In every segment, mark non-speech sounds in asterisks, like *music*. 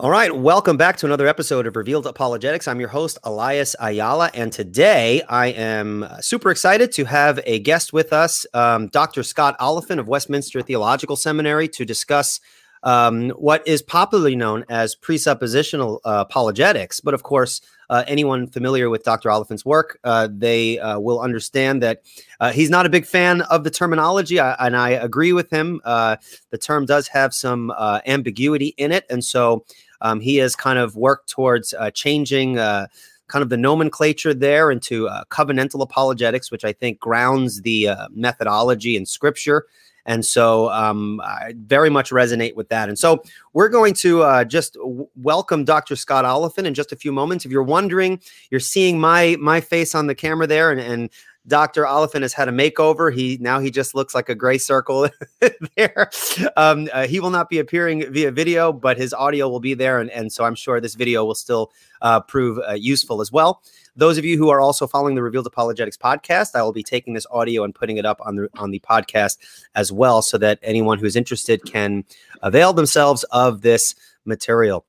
All right, welcome back to another episode of Revealed Apologetics. I'm your host, Elias Ayala, and today I am super excited to have a guest with us, um, Dr. Scott Oliphint of Westminster Theological Seminary, to discuss um, what is popularly known as presuppositional uh, apologetics. But of course, uh, anyone familiar with Dr. Oliphint's work, uh, they uh, will understand that uh, he's not a big fan of the terminology, I, and I agree with him. Uh, the term does have some ambiguity in it, and so um, he has kind of worked towards changing kind of the nomenclature there into uh, covenantal apologetics, which I think grounds the uh, methodology in scripture and so um, I very much resonate with that. And so we're going to uh, just w- welcome Dr. Scott Oliphint in just a few moments. If you're wondering, you're seeing my my face on the camera there, and, and Dr. Oliphint has had a makeover. He now he just looks like a gray circle *laughs* there. Um, uh, he will not be appearing via video, but his audio will be there, and, and so I'm sure this video will still uh, prove uh, useful as well. Those of you who are also following the Revealed Apologetics podcast, I will be taking this audio and putting it up on the on the podcast as well, so that anyone who's interested can avail themselves of this material.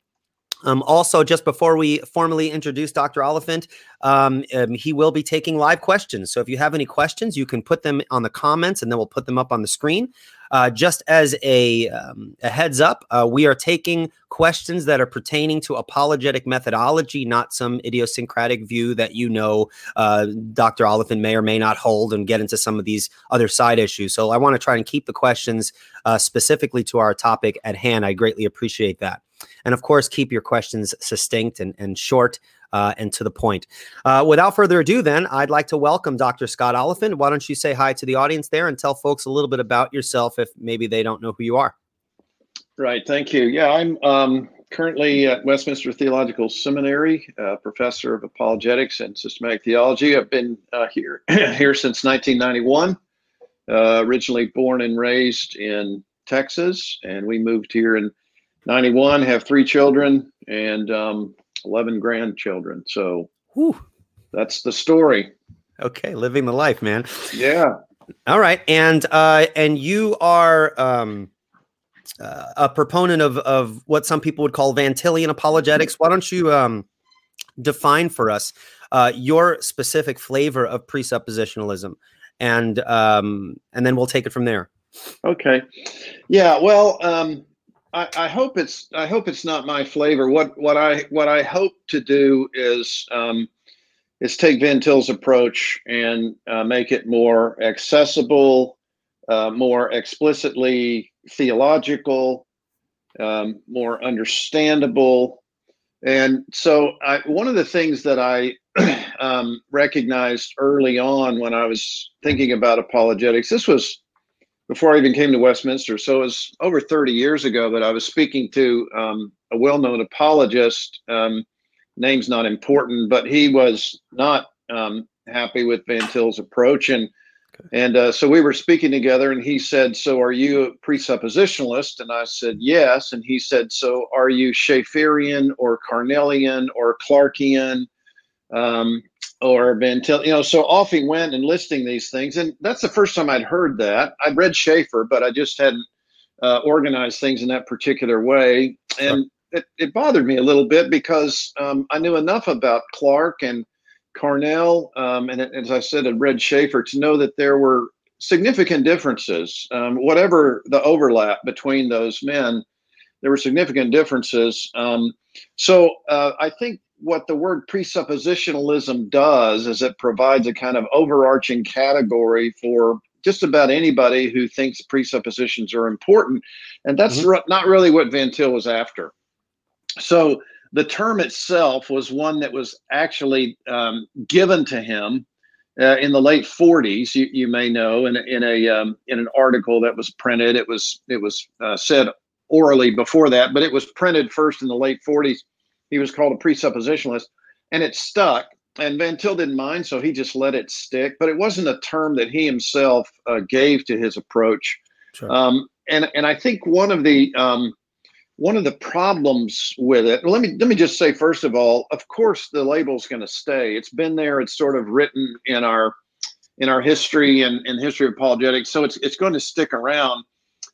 Um, also, just before we formally introduce Dr. Oliphint, um, um, he will be taking live questions. So if you have any questions, you can put them on the comments and then we'll put them up on the screen. Uh, just as a, um, a heads up, uh, we are taking questions that are pertaining to apologetic methodology, not some idiosyncratic view that you know uh, Dr. Oliphint may or may not hold and get into some of these other side issues. So I want to try and keep the questions uh, specifically to our topic at hand. I greatly appreciate that. And of course, keep your questions succinct and, and short uh, and to the point. Uh, without further ado, then, I'd like to welcome Dr. Scott Oliphint. Why don't you say hi to the audience there and tell folks a little bit about yourself if maybe they don't know who you are? Right. Thank you. Yeah, I'm um, currently at Westminster Theological Seminary, uh, professor of apologetics and systematic theology. I've been uh, here *clears throat* here since 1991. Uh, originally born and raised in Texas, and we moved here in 91, have three children and um, 11 grandchildren. So Whew. that's the story. Okay, living the life, man. Yeah. All right, and uh, and you are um, uh, a proponent of of what some people would call Van Tillian apologetics. Why don't you um, define for us uh, your specific flavor of presuppositionalism, and um, and then we'll take it from there. Okay. Yeah. Well, um, I, I, hope it's I hope it's not my flavor. What what I what I hope to do is um, is take Van Til's approach and uh, make it more accessible, uh, more explicitly theological, um, more understandable. And so, I, one of the things that I *clears throat* um, recognized early on when I was thinking about apologetics, this was before I even came to Westminster. So it was over 30 years ago that I was speaking to um, a well known apologist. Um, name's not important, but he was not um, happy with Van Til's approach. And and uh, so we were speaking together, and he said, So are you a presuppositionalist? And I said, Yes. And he said, So are you Schaefferian or Carnellian or Clarkian? Um, or Van Til, you know, so off he went and listing these things. And that's the first time I'd heard that. I'd read schaeffer but I just hadn't uh, organized things in that particular way. And it, it bothered me a little bit because um, I knew enough about Clark and Carnell, um, and as I said, I'd read Schaeffer to know that there were significant differences. Um, whatever the overlap between those men, there were significant differences. Um, so uh, I think what the word presuppositionalism does is it provides a kind of overarching category for just about anybody who thinks presuppositions are important. And that's mm-hmm. not really what Van Til was after. So the term itself was one that was actually um, given to him uh, in the late 40s. You, you may know in a, in a um, in an article that was printed. It was it was uh, said orally before that, but it was printed first in the late 40s he was called a presuppositionalist, and it stuck. And Van Til didn't mind, so he just let it stick. But it wasn't a term that he himself uh, gave to his approach. Sure. Um, and and I think one of the um, one of the problems with it. Let me let me just say first of all, of course, the label's going to stay. It's been there. It's sort of written in our in our history and, in history of apologetics, so it's it's going to stick around.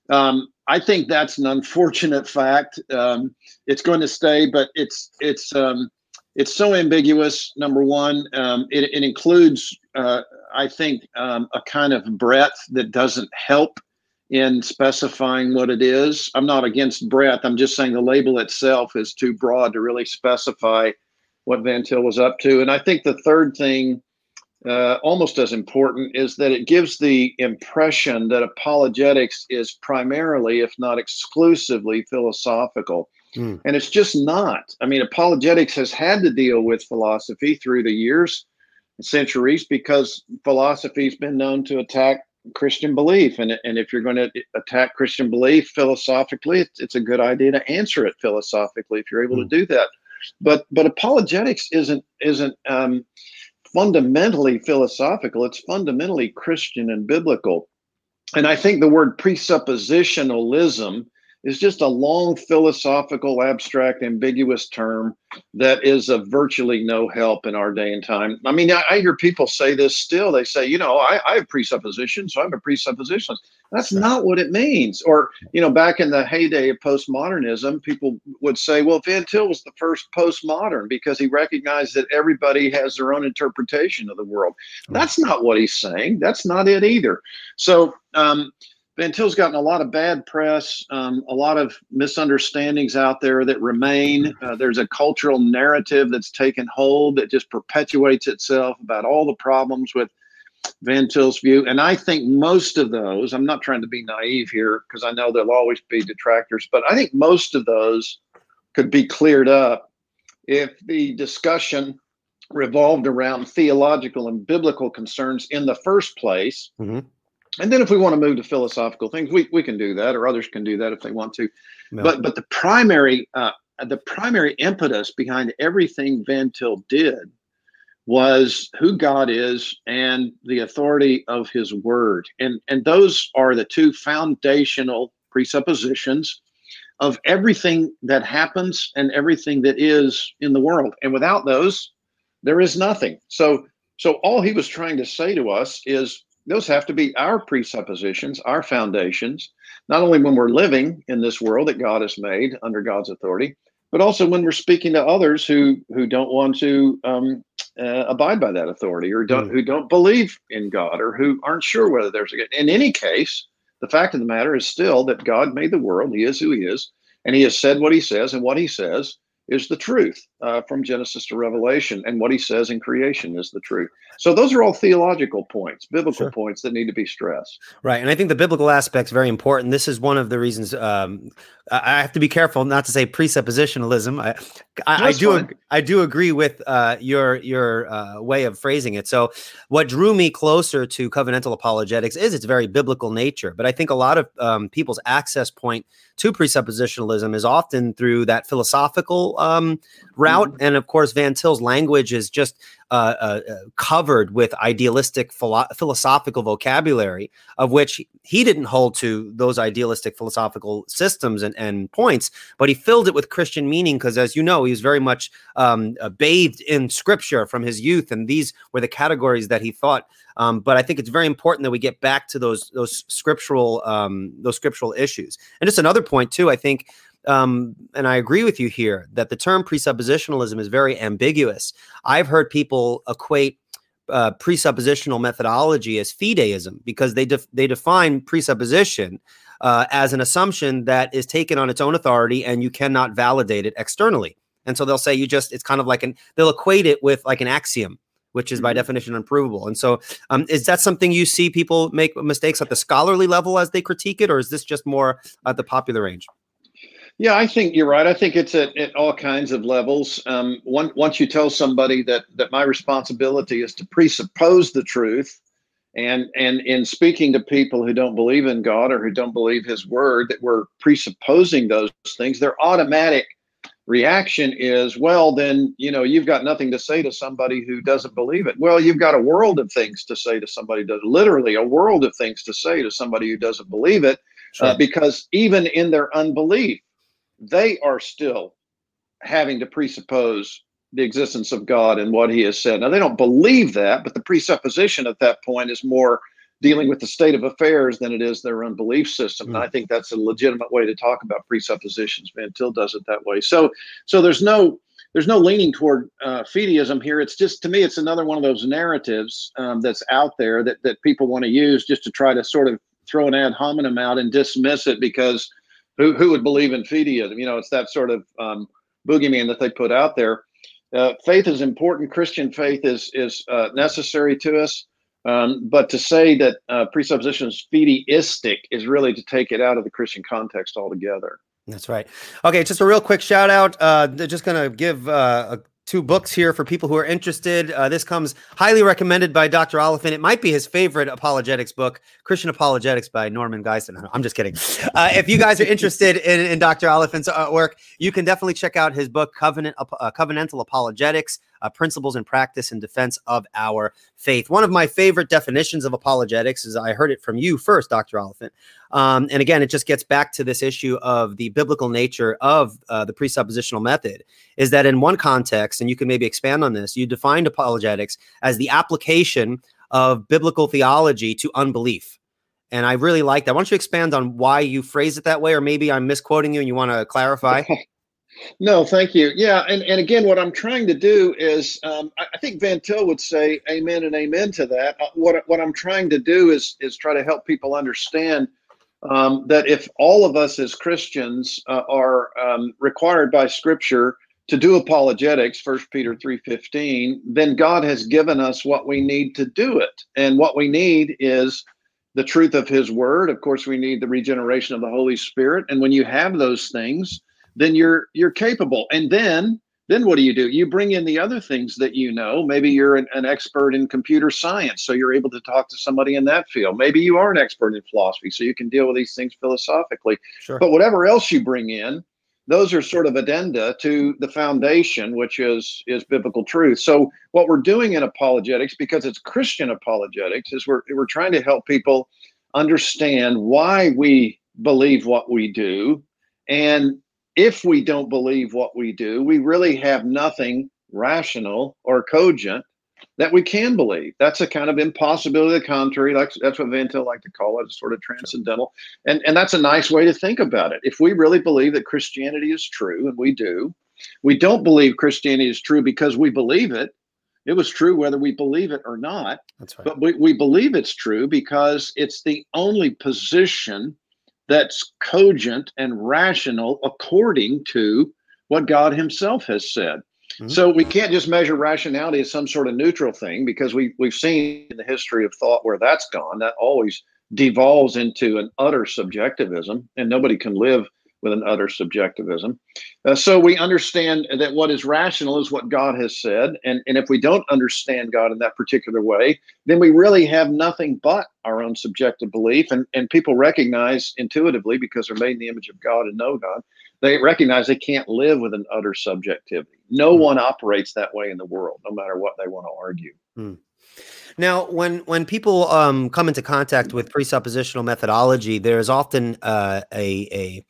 Um, I think that's an unfortunate fact. Um, it's going to stay, but it's it's um, it's so ambiguous. Number one, um, it, it, includes, uh, I think, um, a kind of breadth that doesn't help in specifying what it is. I'm not against breadth. I'm just saying the label itself is too broad to really specify what Van Til was up to. And I think the third thing, uh, almost as important, is that it gives the impression that apologetics is primarily, if not exclusively, philosophical. Mm. And it's just not. I mean, apologetics has had to deal with philosophy through the years, and centuries, because philosophy's been known to attack Christian belief. And, and if you're going to attack Christian belief philosophically, it's, it's a good idea to answer it philosophically if you're able mm. to do that. But but apologetics isn't isn't um, fundamentally philosophical. It's fundamentally Christian and biblical. And I think the word presuppositionalism is just a long philosophical, abstract, ambiguous term that is of virtually no help in our day and time. I mean, I, I hear people say this still. They say, you know, I, I have presuppositions, so I'm a presuppositionalist. That's not what it means. Or, you know, back in the heyday of postmodernism, people would say, well, Van Til was the first postmodern because he recognized that everybody has their own interpretation of the world. That's not what he's saying. That's not it either. So, um, Van Til's gotten a lot of bad press, um, a lot of misunderstandings out there that remain. Uh, there's a cultural narrative that's taken hold that just perpetuates itself about all the problems with Van Til's view. And I think most of those, I'm not trying to be naive here because I know there'll always be detractors, but I think most of those could be cleared up if the discussion revolved around theological and biblical concerns in the first place. Mm-hmm and then if we want to move to philosophical things, we, we can do that, or others can do that if they want to. No. But but the primary uh, the primary impetus behind everything Van Til did was who God is and the authority of His Word, and and those are the two foundational presuppositions of everything that happens and everything that is in the world. And without those, there is nothing. So so all he was trying to say to us is those have to be our presuppositions, our foundations, not only when we're living in this world that God has made under God's authority, but also when we're speaking to others who who don't want to um, uh, abide by that authority or don't mm. who don't believe in God or who aren't sure whether there's a God. In any case, the fact of the matter is still that God made the world. He is who He is, and He has said what He says, and what He says is the truth uh, from Genesis to Revelation, and what he says in creation is the truth. So those are all theological points, biblical sure. points that need to be stressed. Right, and I think the biblical aspect is very important. This is one of the reasons um, I have to be careful not to say presuppositionalism. I, I, I do I do agree with uh, your your uh, way of phrasing it. So what drew me closer to covenantal apologetics is its very biblical nature. But I think a lot of um, people's access point to presuppositionalism is often through that philosophical um, route. Mm-hmm. And of course, Van Til's language is just uh, uh, uh, covered with idealistic philo- philosophical vocabulary, of which he didn't hold to those idealistic philosophical systems and, and points, but he filled it with Christian meaning because, as you know, he was very much um, uh, bathed in scripture from his youth, and these were the categories that he thought. Um, but I think it's very important that we get back to those those scriptural um, those scriptural issues. And just another point too, I think um, and I agree with you here that the term presuppositionalism is very ambiguous. I've heard people equate uh, presuppositional methodology as fideism because they def- they define presupposition uh, as an assumption that is taken on its own authority and you cannot validate it externally. And so they'll say you just it's kind of like an they'll equate it with like an axiom which is by mm-hmm. definition unprovable. And so, um, is that something you see people make mistakes at the scholarly level as they critique it, or is this just more at the popular range? Yeah, I think you're right. I think it's at, at all kinds of levels. Um, one, once you tell somebody that that my responsibility is to presuppose the truth, and and in speaking to people who don't believe in God or who don't believe His Word, that we're presupposing those things, they're automatic reaction is, well, then you know you've got nothing to say to somebody who doesn't believe it. Well, you've got a world of things to say to somebody does literally a world of things to say to somebody who doesn't believe it, uh, sure. uh, because even in their unbelief they are still having to presuppose the existence of God and what he has said. Now, they don't believe that, but the presupposition at that point is more dealing with the state of affairs than it is their own belief system. Mm. And I think that's a legitimate way to talk about presuppositions. Van Til does it that way. So, so there's no there's no leaning toward uh, fideism here. It's just to me, it's another one of those narratives um, that's out there that that people want to use just to try to sort of throw an ad hominem out and dismiss it because who who would believe in fideism? You know, it's that sort of um, boogeyman that they put out there. Uh, faith is important. Christian faith is is uh, necessary to us. Um, but to say that uh, presupposition is fideistic is really to take it out of the Christian context altogether. That's right. Okay, just a real quick shout out. Uh, just going to give uh, two books here for people who are interested. Uh, this comes highly recommended by Dr. Oliphint. It might be his favorite apologetics book, Christian Apologetics by Norman Geisler. *laughs* I'm just kidding. Uh, if you guys are interested in, in Dr. Oliphint's uh, work, you can definitely check out his book, Covenant uh, Covenantal Apologetics uh, principles and practice in defense of our faith. One of my favorite definitions of apologetics is I heard it from you first, Dr. Oliphint. Um, and again, it just gets back to this issue of the biblical nature of uh, the presuppositional method. Is that in one context, and you can maybe expand on this, you defined apologetics as the application of biblical theology to unbelief. And I really like that. Why don't you expand on why you phrase it that way, or maybe I'm misquoting you and you want to clarify? *laughs* No, thank you. Yeah, and, and again, what I'm trying to do is, um, I, I, think Van Til would say amen and amen to that. Uh, what what I'm trying to do is is try to help people understand um, that if all of us as Christians uh, are um, required by Scripture to do apologetics, First Peter three fifteen, then God has given us what we need to do it, and what we need is the truth of His Word. Of course, we need the regeneration of the Holy Spirit, and when you have those things then you're you're capable. And then then what do you do? You bring in the other things that you know. Maybe you're an, an, expert in computer science, so you're able to talk to somebody in that field. Maybe you are an expert in philosophy, so you can deal with these things philosophically. Sure. But whatever else you bring in, those are sort of addenda to the foundation, which is is biblical truth. So what we're doing in apologetics, because it's Christian apologetics, is we're we're trying to help people understand why we believe what we do and if we don't believe what we do, we really have nothing rational or cogent that we can believe. That's a kind of impossibility of the contrary. That's, that's what Van Til like to call it, sort of transcendental. And, and that's a nice way to think about it. If we really believe that Christianity is true, and we do, we don't believe Christianity is true because we believe it. It was true whether we believe it or not. That's right. But we, we believe it's true because it's the only position that's cogent and rational according to what God Himself has said. Mm-hmm. So we can't just measure rationality as some sort of neutral thing because we we've seen in the history of thought where that's gone. That always devolves into an utter subjectivism, and nobody can live with an utter subjectivism. Uh, so we understand that what is rational is what God has said. And, and if we don't understand God in that particular way, then we really have nothing but our own subjective belief. And, and people recognize intuitively, because they're made in the image of God and know God, they recognize they can't live with an utter subjectivity. No mm. one operates that way in the world, no matter what they want to argue. Mm. Now, when when people um, come into contact with presuppositional methodology, there is often uh, a a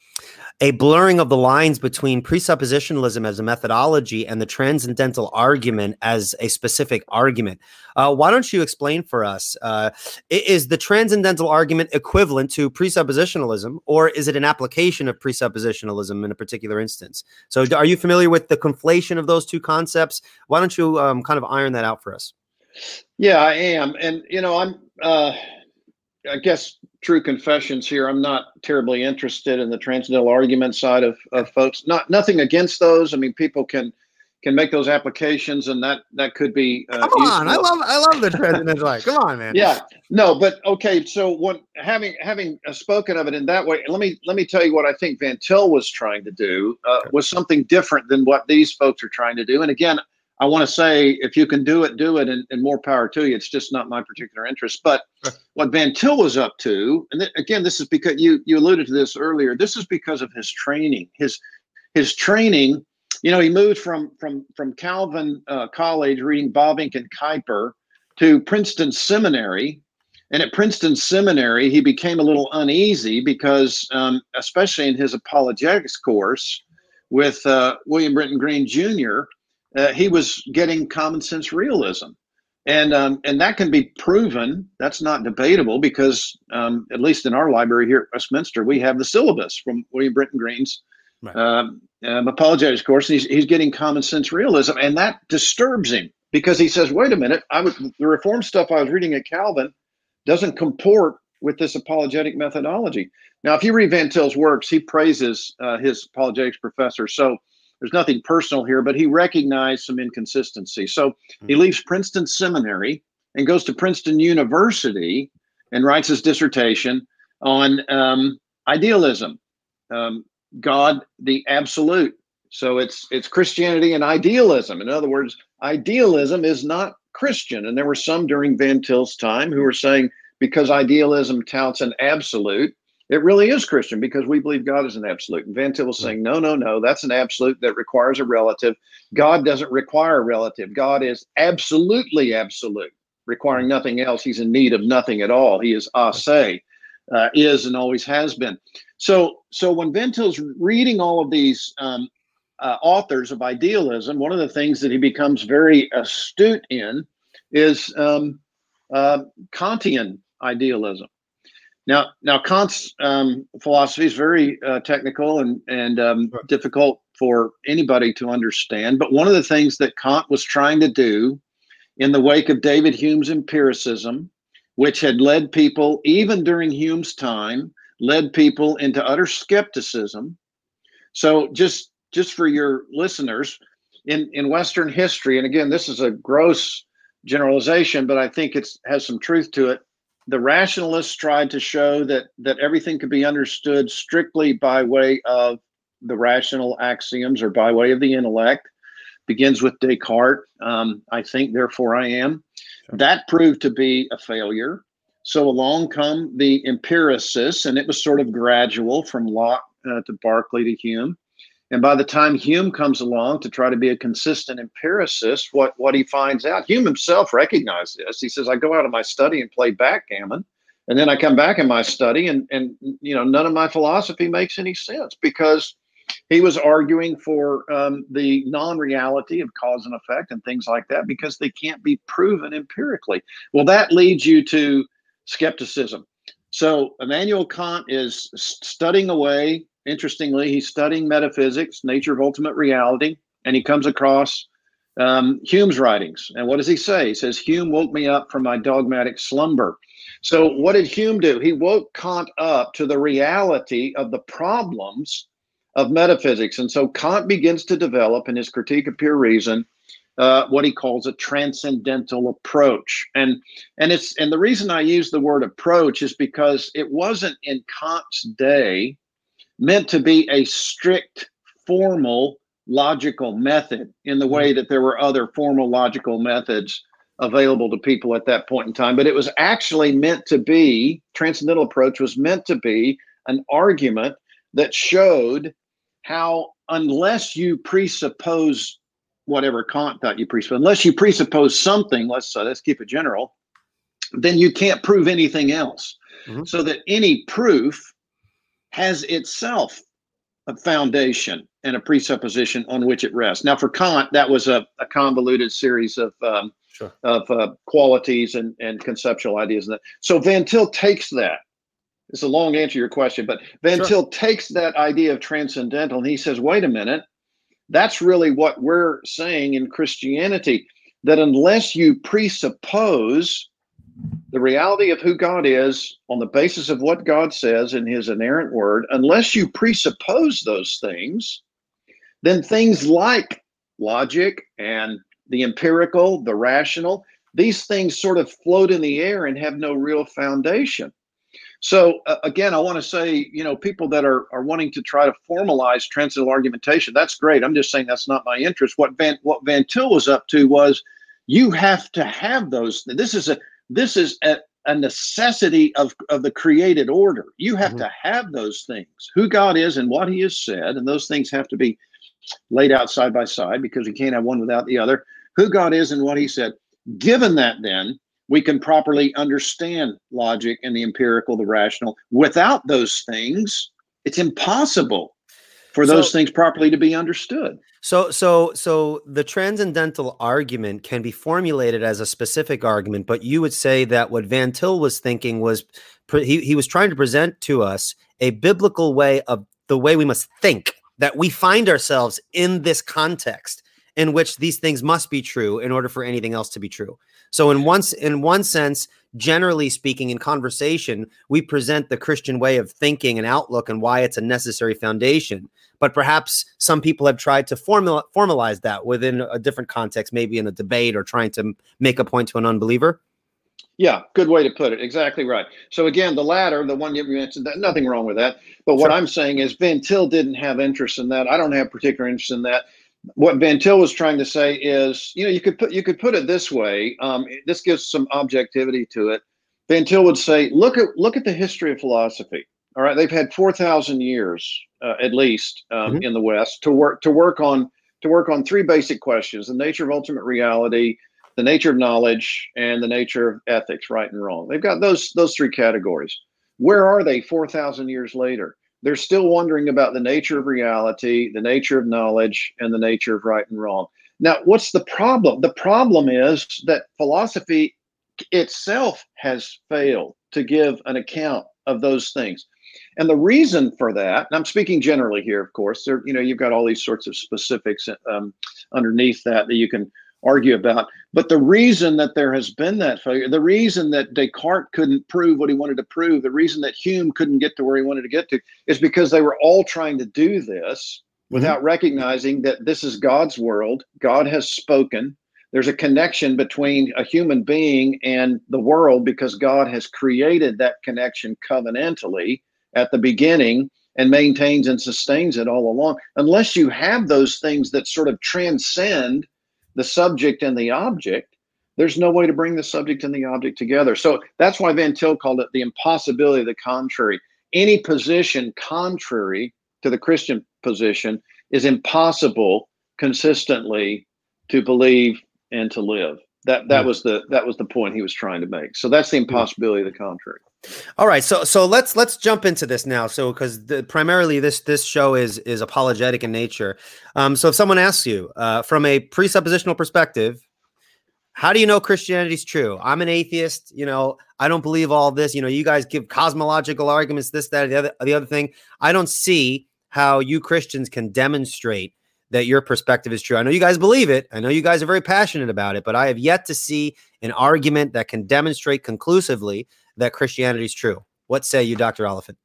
a blurring of the lines between presuppositionalism as a methodology and the transcendental argument as a specific argument. Uh, why don't you explain for us? Uh, is the transcendental argument equivalent to presuppositionalism, or is it an application of presuppositionalism in a particular instance? So, are you familiar with the conflation of those two concepts? Why don't you um, kind of iron that out for us? Yeah, I am, and you know, I'm. Uh, I guess true confessions here. I'm not terribly interested in the transcendental argument side of, of folks. Not nothing against those. I mean, people can can make those applications, and that that could be. Uh, Come on, I love I love the transcendental. like, come on, man. Yeah, no, but okay. So what having having spoken of it in that way, let me let me tell you what I think Van Til was trying to do uh, was something different than what these folks are trying to do. And again, I want to say if you can do it, do it, and, and, more power to you. It's just not my particular interest. But what Van Til was up to, and th- again, this is because you you alluded to this earlier. This is because of his training. His his training. You know, he moved from from from Calvin uh, College, reading Bavinck and Kuyper, to Princeton Seminary. And at Princeton Seminary, he became a little uneasy because, um, especially in his apologetics course with uh, William Brenton Greene Jr., uh, he was getting common sense realism. and um, and that can be proven. That's not debatable because um, at least in our library here at Westminster, we have the syllabus from William Brenton Greene's right. um, um, apologetics course. He's he's getting common sense realism, and that disturbs him because he says, "Wait a minute, I was the Reform stuff I was reading at Calvin doesn't comport with this apologetic methodology." Now, if you read Van Til's works, he praises uh, his apologetics professor. So there's nothing personal here, but he recognized some inconsistency. So he hmm. leaves Princeton Seminary and goes to Princeton University and writes his dissertation on um, idealism, um, God, the absolute. So it's it's Christianity and idealism. In other words, idealism is not Christian. And there were some during Van Til's time who were saying because idealism touts an absolute, it really is Christian because we believe God is an absolute. And Van Til was saying, no, no, no, that's an absolute that requires a relative. God doesn't require a relative. God is absolutely absolute, requiring nothing else. He's in need of nothing at all. He is a se, uh, is and always has been. So, so when Van Til's reading all of these um, uh, authors of idealism, one of the things that he becomes very astute in is um, uh, Kantian idealism. Now, now Kant's um, philosophy is very uh, technical and and um, right. difficult for anybody to understand. But one of the things that Kant was trying to do in the wake of David Hume's empiricism, which had led people, even during Hume's time, led people into utter skepticism. So, just just for your listeners, in in Western history, and again, this is a gross generalization, but I think it has some truth to it the rationalists tried to show that that everything could be understood strictly by way of the rational axioms or by way of the intellect. Begins with descartes um, i think therefore i am. Sure. that proved to be a failure. So along come the empiricists and it was sort of gradual from locke uh, to berkeley to hume and by the time Hume comes along to try to be a consistent empiricist, what, what he finds out, Hume himself recognized this. He says, I go out of my study and play backgammon. And then I come back in my study and, and you know, none of my philosophy makes any sense because he was arguing for um, the non-reality of cause and effect and things like that because they can't be proven empirically. Well, that leads you to skepticism. So Immanuel Kant is studying away interestingly, he's studying metaphysics, nature of ultimate reality, and he comes across um, Hume's writings. And what does he say? He says, Hume woke me up from my dogmatic slumber. So, what did Hume do? He woke Kant up to the reality of the problems of metaphysics. And so, Kant begins to develop in his critique of pure reason. Uh, what he calls a transcendental approach, and and it's and the reason I use the word approach is because it wasn't in Kant's day meant to be a strict, formal, logical method in the way mm-hmm. that there were other formal logical methods available to people at that point in time. But it was actually meant to be, transcendental approach was meant to be an argument that showed how, unless you presuppose whatever Kant thought you presuppose, unless you presuppose something, let's uh, let's keep it general, then you can't prove anything else. Mm-hmm. So that any proof has itself a foundation and a presupposition on which it rests. Now, for Kant, that was a, a convoluted series of um, sure. of uh, qualities and, and conceptual ideas. And so Van Til takes that. It's a long answer to your question, but Van sure. Til takes that idea of transcendental and he says, wait a minute, that's really what we're saying in Christianity. That unless you presuppose the reality of who God is on the basis of what God says in his inerrant word, unless you presuppose those things, then things like logic and the empirical, the rational, these things sort of float in the air and have no real foundation. So uh, again, I want to say, you know, people that are are wanting to try to formalize transcendental argumentation, that's great. I'm just saying that's not my interest. What Van what Van Til was up to was you have to have those. This is a this is a, a necessity of, of the created order. You have mm-hmm. to have those things who God is and what He has said, and those things have to be laid out side by side because you can't have one without the other. Who God is and what He said. Given that, then, we can properly understand logic and the empirical, the rational. Without those things, it's impossible for those so, things properly to be understood. So, so, so the transcendental argument can be formulated as a specific argument, but you would say that what Van Til was thinking was he, he was trying to present to us a biblical way of the way we must think that we find ourselves in this context in which these things must be true in order for anything else to be true. So in one in one sense, generally speaking, in conversation, we present the Christian way of thinking and outlook and why it's a necessary foundation. But perhaps some people have tried to formula, formalize that within a different context, maybe in a debate or trying to make a point to an unbeliever. Yeah, good way to put it. Exactly right. So again, the latter, the one you mentioned, that nothing wrong with that. But what I'm saying is Van Til didn't have interest in that. I don't have particular interest in that what Van Til was trying to say is, you know, you could put you could put it this way. Um, this gives some objectivity to it. Van Til would say, look at look at the history of philosophy. All right, they've had four thousand years uh, at least um, mm-hmm. in the West to work to work on to work on three basic questions: the nature of ultimate reality, the nature of knowledge, and the nature of ethics, right and wrong. They've got those those three categories. Where are they four thousand years later? They're still wondering about the nature of reality, the nature of knowledge, and the nature of right and wrong. Now, what's the problem? The problem is that philosophy itself has failed to give an account of those things. And the reason for that, and I'm speaking generally here, of course, there, you know, you've got all these sorts of specifics um, underneath that that you can argue about. But the reason that there has been that failure, the reason that Descartes couldn't prove what he wanted to prove, the reason that Hume couldn't get to where he wanted to get to, is because they were all trying to do this mm-hmm. without recognizing that this is God's world. God has spoken. There's a connection between a human being and the world because God has created that connection covenantally at the beginning and maintains and sustains it all along. Unless you have those things that sort of transcend the subject and the object, there's no way to bring the subject and the object together. So that's why Van Til called it the impossibility of the contrary. Any position contrary to the Christian position is impossible consistently to believe and to live. That that hmm. was the that was the point he was trying to make. So that's the impossibility of the contrary. All right, so so let's let's jump into this now. So because primarily this this show is is apologetic in nature. Um, so if someone asks you uh, from a presuppositional perspective, how do you know Christianity is true? I'm an atheist. You know, I don't believe all this. You know, you guys give cosmological arguments, this, that, the other, the other thing. I don't see how you Christians can demonstrate that your perspective is true. I know you guys believe it. I know you guys are very passionate about it, but I have yet to see an argument that can demonstrate conclusively that Christianity is true. What say you, Dr. Oliphint?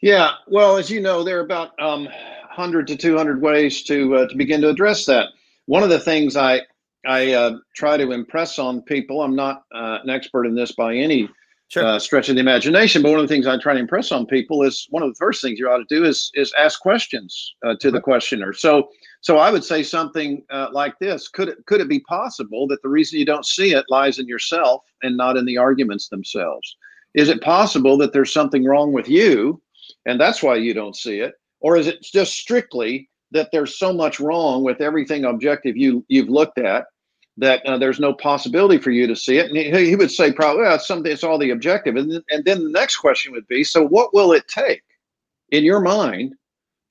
Yeah, well, as you know, there are about um, 100 to 200 ways to uh, to begin to address that. One of the things I I uh, try to impress on people, I'm not uh, an expert in this by any sure. Uh, stretch of the imagination, but one of the things I try to impress on people is one of the first things you ought to do is is ask questions uh, to the questioner. So so I would say something uh, like this: Could it could it be possible that the reason you don't see it lies in yourself and not in the arguments themselves? Is it possible that there's something wrong with you, and that's why you don't see it, or is it just strictly that there's so much wrong with everything objective you you've looked at that uh, there's no possibility for you to see it? And he, he would say probably well, it's something. It's all the objective, and th- and then the next question would be: So what will it take in your mind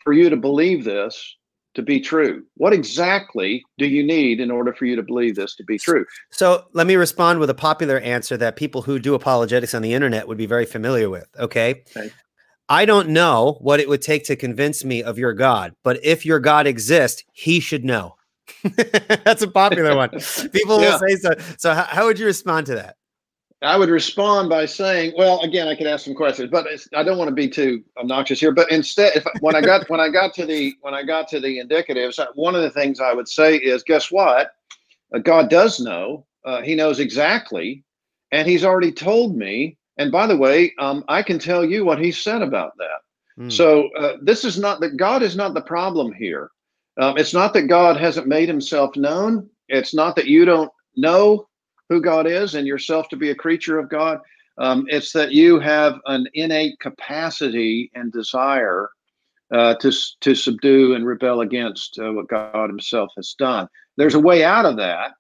for you to believe this? to be true? What exactly do you need in order for you to believe this to be true? So let me respond with a popular answer that people who do apologetics on the internet would be very familiar with. Okay. okay. I don't know what it would take to convince me of your God, but if your God exists, he should know. *laughs* That's a popular one. *laughs* People yeah. will say so. So, how, how would you respond to that? I would respond by saying, well, again, I could ask some questions, but I don't want to be too obnoxious here. But instead, if when I got when I got to the when I got to the indicatives, one of the things I would say is, guess what? Uh, God does know. Uh, he knows exactly, and He's already told me. And by the way, um, I can tell you what He said about that. Hmm. So uh, this is not that God is not the problem here. Um, it's not that God hasn't made Himself known. It's not that you don't know who God is and yourself to be a creature of God. Um, it's that you have an innate capacity and desire uh, to to subdue and rebel against uh, what God Himself has done. There's a way out of that,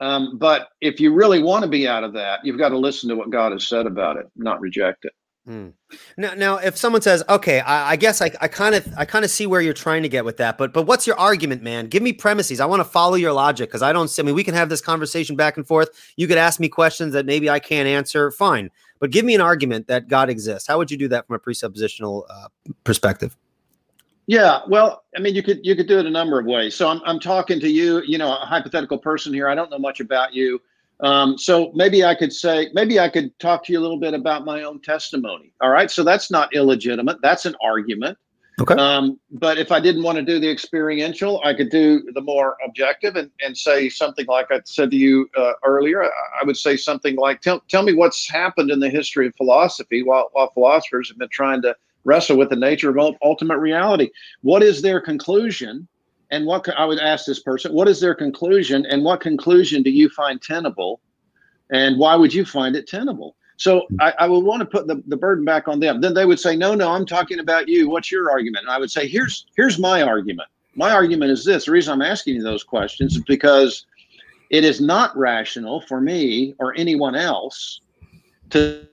um, but if you really want to be out of that, you've got to listen to what God has said about it, not reject it. Hmm. Now, now, if someone says, "Okay, I, I guess I kind of, I kind of see where you're trying to get with that," but, but what's your argument, man? Give me premises. I want to follow your logic because I don't. See. I mean, we can have this conversation back and forth. You could ask me questions that maybe I can't answer. Fine, but give me an argument that God exists. How would you do that from a presuppositional uh, perspective? Yeah, well, I mean, you could you could do it a number of ways. So I'm I'm talking to you, you know, a hypothetical person here. I don't know much about you. Um, so maybe I could say, maybe I could talk to you a little bit about my own testimony. All right. So that's not illegitimate. That's an argument. Okay. Um, but if I didn't want to do the experiential, I could do the more objective and, and say something like I said to you uh, earlier. I would say something like, tell, tell me what's happened in the history of philosophy while, while philosophers have been trying to wrestle with the nature of ultimate reality. What is their conclusion? And what I would ask this person, what is their conclusion, and what conclusion do you find tenable, and why would you find it tenable? So I, I would want to put the, the burden back on them. Then they would say, no, no, I'm talking about you. What's your argument? And I would say, here's here's my argument. My argument is this. The reason I'm asking you those questions is because it is not rational for me or anyone else to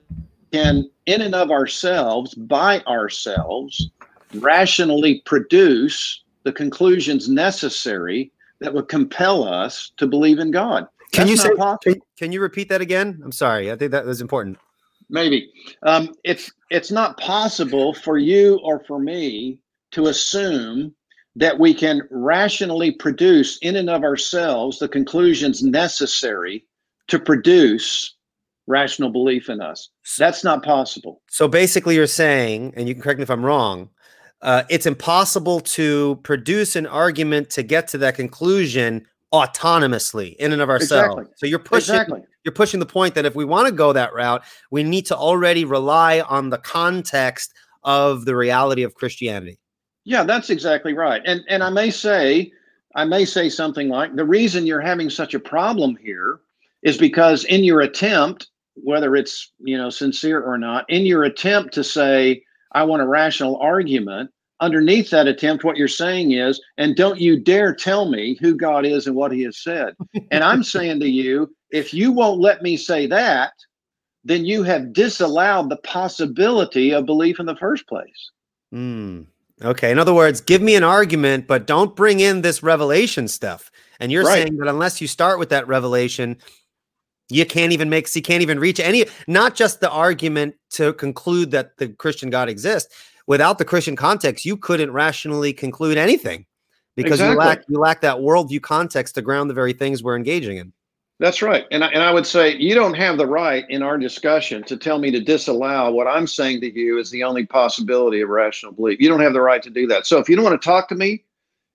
can in and of ourselves by ourselves rationally produce the conclusions necessary that would compel us to believe in God. Can That's you say? Can, can, you repeat that again? I'm sorry. I think that was important. Maybe um, it's it's not possible for you or for me to assume that we can rationally produce in and of ourselves the conclusions necessary to produce rational belief in us. That's not possible. So basically, you're saying, and you can correct me if I'm wrong, uh, it's impossible to produce an argument to get to that conclusion autonomously in and of ourselves. Exactly. So you're pushing exactly. you're pushing the point that if we want to go that route, we need to already rely on the context of the reality of Christianity. Yeah, that's exactly right. And and I may say I may say something like the reason you're having such a problem here is because in your attempt whether it's, you know, sincere or not, in your attempt to say I want a rational argument. Underneath that attempt, what you're saying is, and don't you dare tell me who God is and what he has said. *laughs* and I'm saying to you, if you won't let me say that, then you have disallowed the possibility of belief in the first place. Mm. Okay. In other words, give me an argument, but don't bring in this revelation stuff. And you're right. saying that unless you start with that revelation, you can't even make you can't even reach any not just the argument to conclude that the christian god exists. Without the christian context you couldn't rationally conclude anything because exactly. you lack you lack that worldview context to ground the very things we're engaging in. That's right. And I, and I would say you don't have the right in our discussion to tell me to disallow what i'm saying to you is the only possibility of rational belief. You don't have the right to do that. So if you don't want to talk to me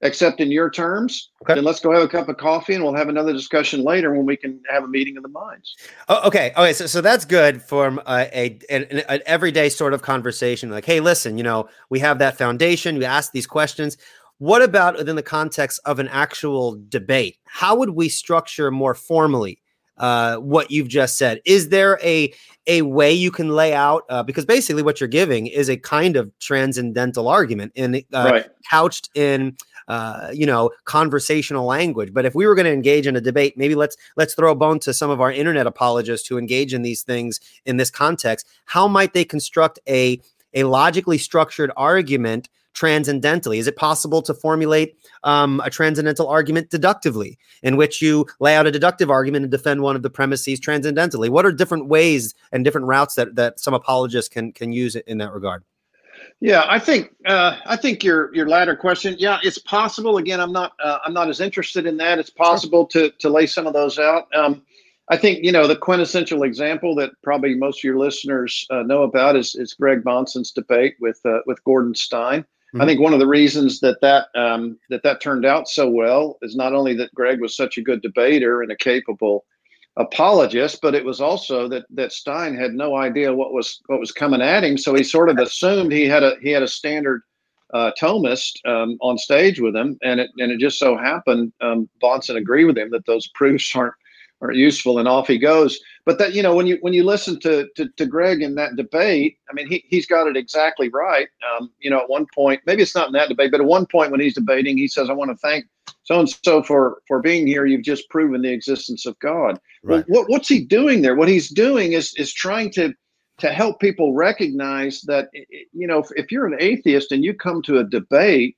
except in your terms, okay. then let's go have a cup of coffee and we'll have another discussion later when we can have a meeting of the minds. Oh, okay. Okay. So, so that's good from a, a an, an, everyday sort of conversation. Like, hey, listen, you know, we have that foundation. We ask these questions. What about within the context of an actual debate? How would we structure more formally uh, what you've just said? Is there a a way you can lay out uh, because basically what you're giving is a kind of transcendental argument and uh, right. couched in uh, you know, conversational language. But if we were going to engage in a debate, maybe let's let's throw a bone to some of our internet apologists who engage in these things in this context. How might they construct a a logically structured argument transcendentally? Is it possible to formulate um, a transcendental argument deductively, in which you lay out a deductive argument and defend one of the premises transcendentally? What are different ways and different routes that that some apologists can can use in that regard? Yeah, I think uh, I think your your latter question. Yeah, it's possible. Again, I'm not uh, I'm not as interested in that. It's possible to to lay some of those out. Um, I think you know the quintessential example that probably most of your listeners uh, know about is is Greg Bahnsen's debate with uh, with Gordon Stein. Mm-hmm. I think one of the reasons that that um, that that turned out so well is not only that Greg was such a good debater and a capable apologist, but it was also that that Stein had no idea what was what was coming at him, so he sort of assumed he had a he had a standard uh, Thomist um, on stage with him, and it and it just so happened um, Bahnsen agreed with him that those proofs aren't aren't useful, and off he goes. But that you know when you when you listen to to, to Greg in that debate, I mean he he's got it exactly right. Um, you know at one point, maybe it's not in that debate, but at one point when he's debating, he says, "I want to thank so and so for for being here. You've just proven the existence of God." Right. Well, what, what's he doing there? What he's doing is is trying to to help people recognize that you know if, if you're an atheist and you come to a debate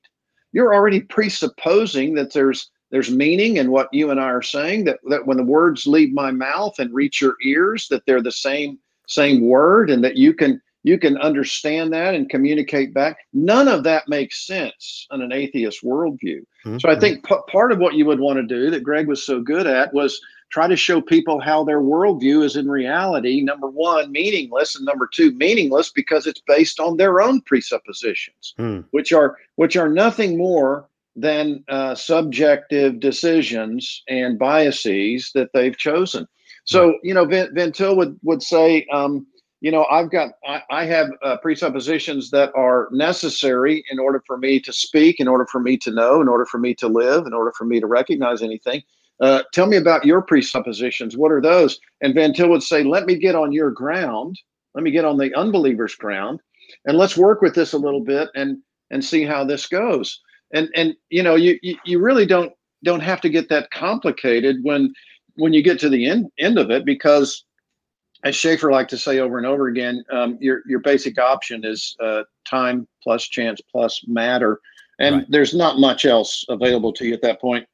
you're already presupposing that there's there's meaning in what you and I are saying that, that when the words leave my mouth and reach your ears that they're the same same word and that you can you can understand that and communicate back none of that makes sense in an atheist worldview mm-hmm. so I think p- part of what you would want to do that Greg was so good at was try to show people how their worldview is in reality number one meaningless and number two meaningless because it's based on their own presuppositions mm. which are which are nothing more than uh, subjective decisions and biases that they've chosen. So, you know, Van, Til would, would say, um, you know, I've got, I, I have uh, presuppositions that are necessary in order for me to speak, in order for me to know, in order for me to live, in order for me to recognize anything. Uh, tell me about your presuppositions. What are those? And Van Til would say, let me get on your ground. Let me get on the unbeliever's ground, and let's work with this a little bit and and see how this goes and and you know you you really don't don't have to get that complicated when when you get to the end end of it because as Schaeffer liked to say over and over again, um, your your basic option is uh, time plus chance plus matter, and right. there's not much else available to you at that point.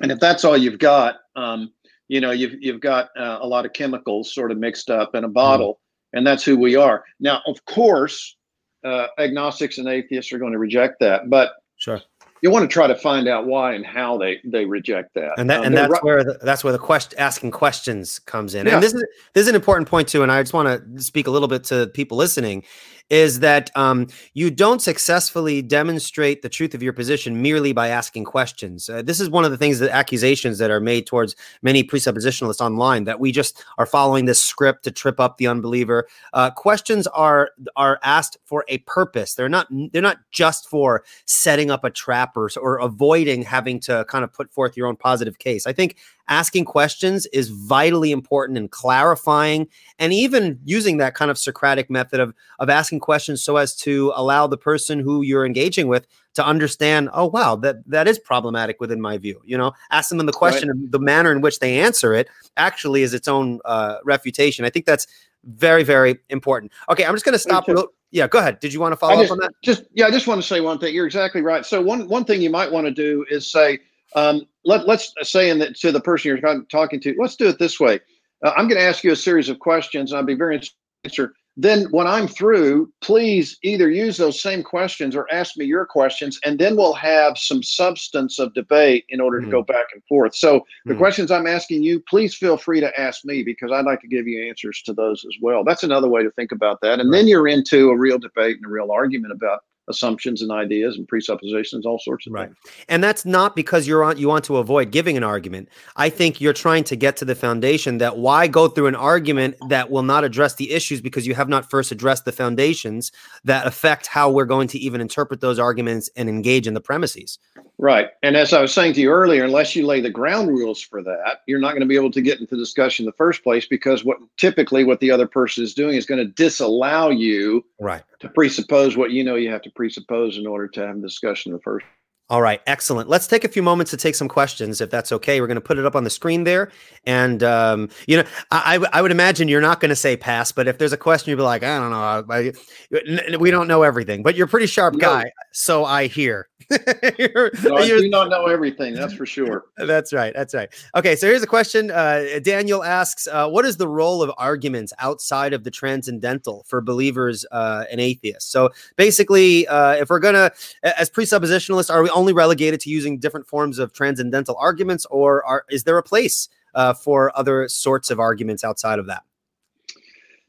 And if that's all you've got, um, you know, you've you've got uh, a lot of chemicals sort of mixed up in a bottle, mm. and that's who we are. Now, of course, uh, agnostics and atheists are going to reject that, but Sure. You want to try to find out why and how they they reject that, and that um, and that's ru- where the, that's where the question asking questions comes in. Yeah. And this is this is an important point too. And I just want to speak a little bit to people listening is that um, you don't successfully demonstrate the truth of your position merely by asking questions. Uh, this is one of the things that accusations that are made towards many presuppositionalists online that we just are following this script to trip up the unbeliever. Uh, questions are are asked for a purpose. They're not they're not just for setting up a trap or, or avoiding having to kind of put forth your own positive case. I think asking questions is vitally important in clarifying and even using that kind of Socratic method of, of asking questions so as to allow the person who you're engaging with to understand, oh, wow, that, that is problematic within my view. You know, ask them the question, right. the manner in which they answer it actually is its own uh, refutation. I think that's very, very important. Okay, I'm just going to stop. Real, yeah, go ahead. Did you want to follow just, up on that? Just yeah, I just want to say one thing. You're exactly right. So one one thing you might want to do is say, um, let, let's say in that to the person you're talking to, let's do it this way. Uh, I'm going to ask you a series of questions. I'll be very interested answer. Then when I'm through, please either use those same questions or ask me your questions, and then we'll have some substance of debate in order to mm. go back and forth. So the mm. questions I'm asking you, please feel free to ask me because I'd like to give you answers to those as well. That's another way to think about that. And right. then you're into a real debate and a real argument about assumptions and ideas and presuppositions, all sorts of right. things. And that's not because you're on you want to avoid giving an argument. I think you're trying to get to the foundation that why go through an argument that will not address the issues because you have not first addressed the foundations that affect how we're going to even interpret those arguments and engage in the premises. Right. And as I was saying to you earlier, unless you lay the ground rules for that, you're not going to be able to get into discussion in the first place because what typically what the other person is doing is going to disallow you right. to presuppose what you know you have to presuppose in order to have a discussion in the first all right, excellent. Let's take a few moments to take some questions, if that's okay. We're going to put it up on the screen there, and um, you know, I, I would imagine you're not going to say pass, but if there's a question, you'll be like, I don't know, I, we don't know everything, but you're a pretty sharp guy, so I hear. *laughs* you're, no, I do not know everything. That's for sure. *laughs* That's right. That's right. Okay, so here's a question. Uh, Daniel asks, uh, "What is the role of arguments outside of the transcendental for believers uh, and atheists?" So basically, uh, if we're gonna, as presuppositionalists, are we only relegated to using different forms of transcendental arguments, or are, is there a place uh, for other sorts of arguments outside of that?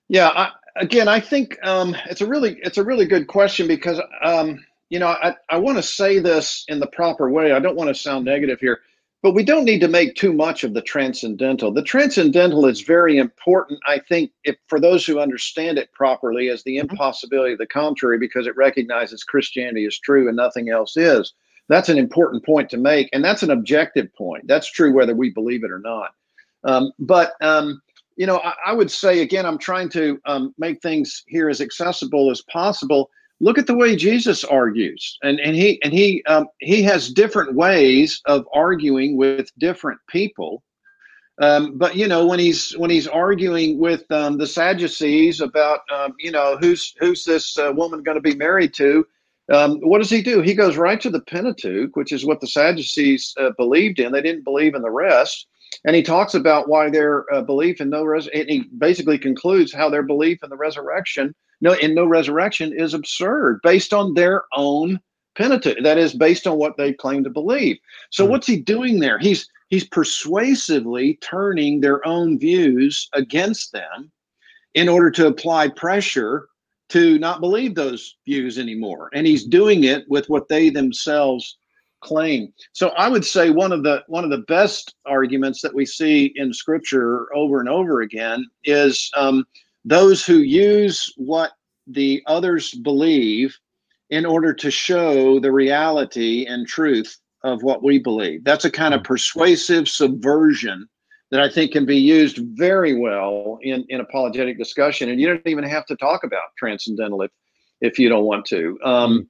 Yeah, I, again, I think um, it's a really it's a really good question because um, you know I, I want to say this in the proper way. I don't want to sound negative here, but we don't need to make too much of the transcendental. The transcendental is very important, I think, if for those who understand it properly, as the mm-hmm. impossibility of the contrary, because it recognizes Christianity is true and nothing else is. That's an important point to make, and that's an objective point. That's true whether we believe it or not. Um, but um, you know, I, I, would say again, I'm trying to um, make things here as accessible as possible. Look at the way Jesus argues, and and he and he um, he has different ways of arguing with different people. Um, but you know, when he's when he's arguing with um, the Sadducees about you know who's who's this uh, woman going to be married to, um, what does he do? He goes right to the Pentateuch, which is what the Sadducees uh, believed in. They didn't believe in the rest, and he talks about why their uh, belief in no res. And he basically concludes how their belief in the resurrection, no, in no resurrection, is absurd based on their own Pentateuch. That is based on what they claim to believe. So mm-hmm. what's he doing there? He's he's persuasively turning their own views against them in order to apply pressure to not believe those views anymore. And he's doing it with what they themselves claim. So I would say one of the one of the best arguments that we see in Scripture over and over again is um, those who use what the others believe in order to show the reality and truth of what we believe. That's a kind of hmm. persuasive subversion that I think can be used very well in, in apologetic discussion. And you don't even have to talk about transcendental if, if you don't want to. Um, hmm.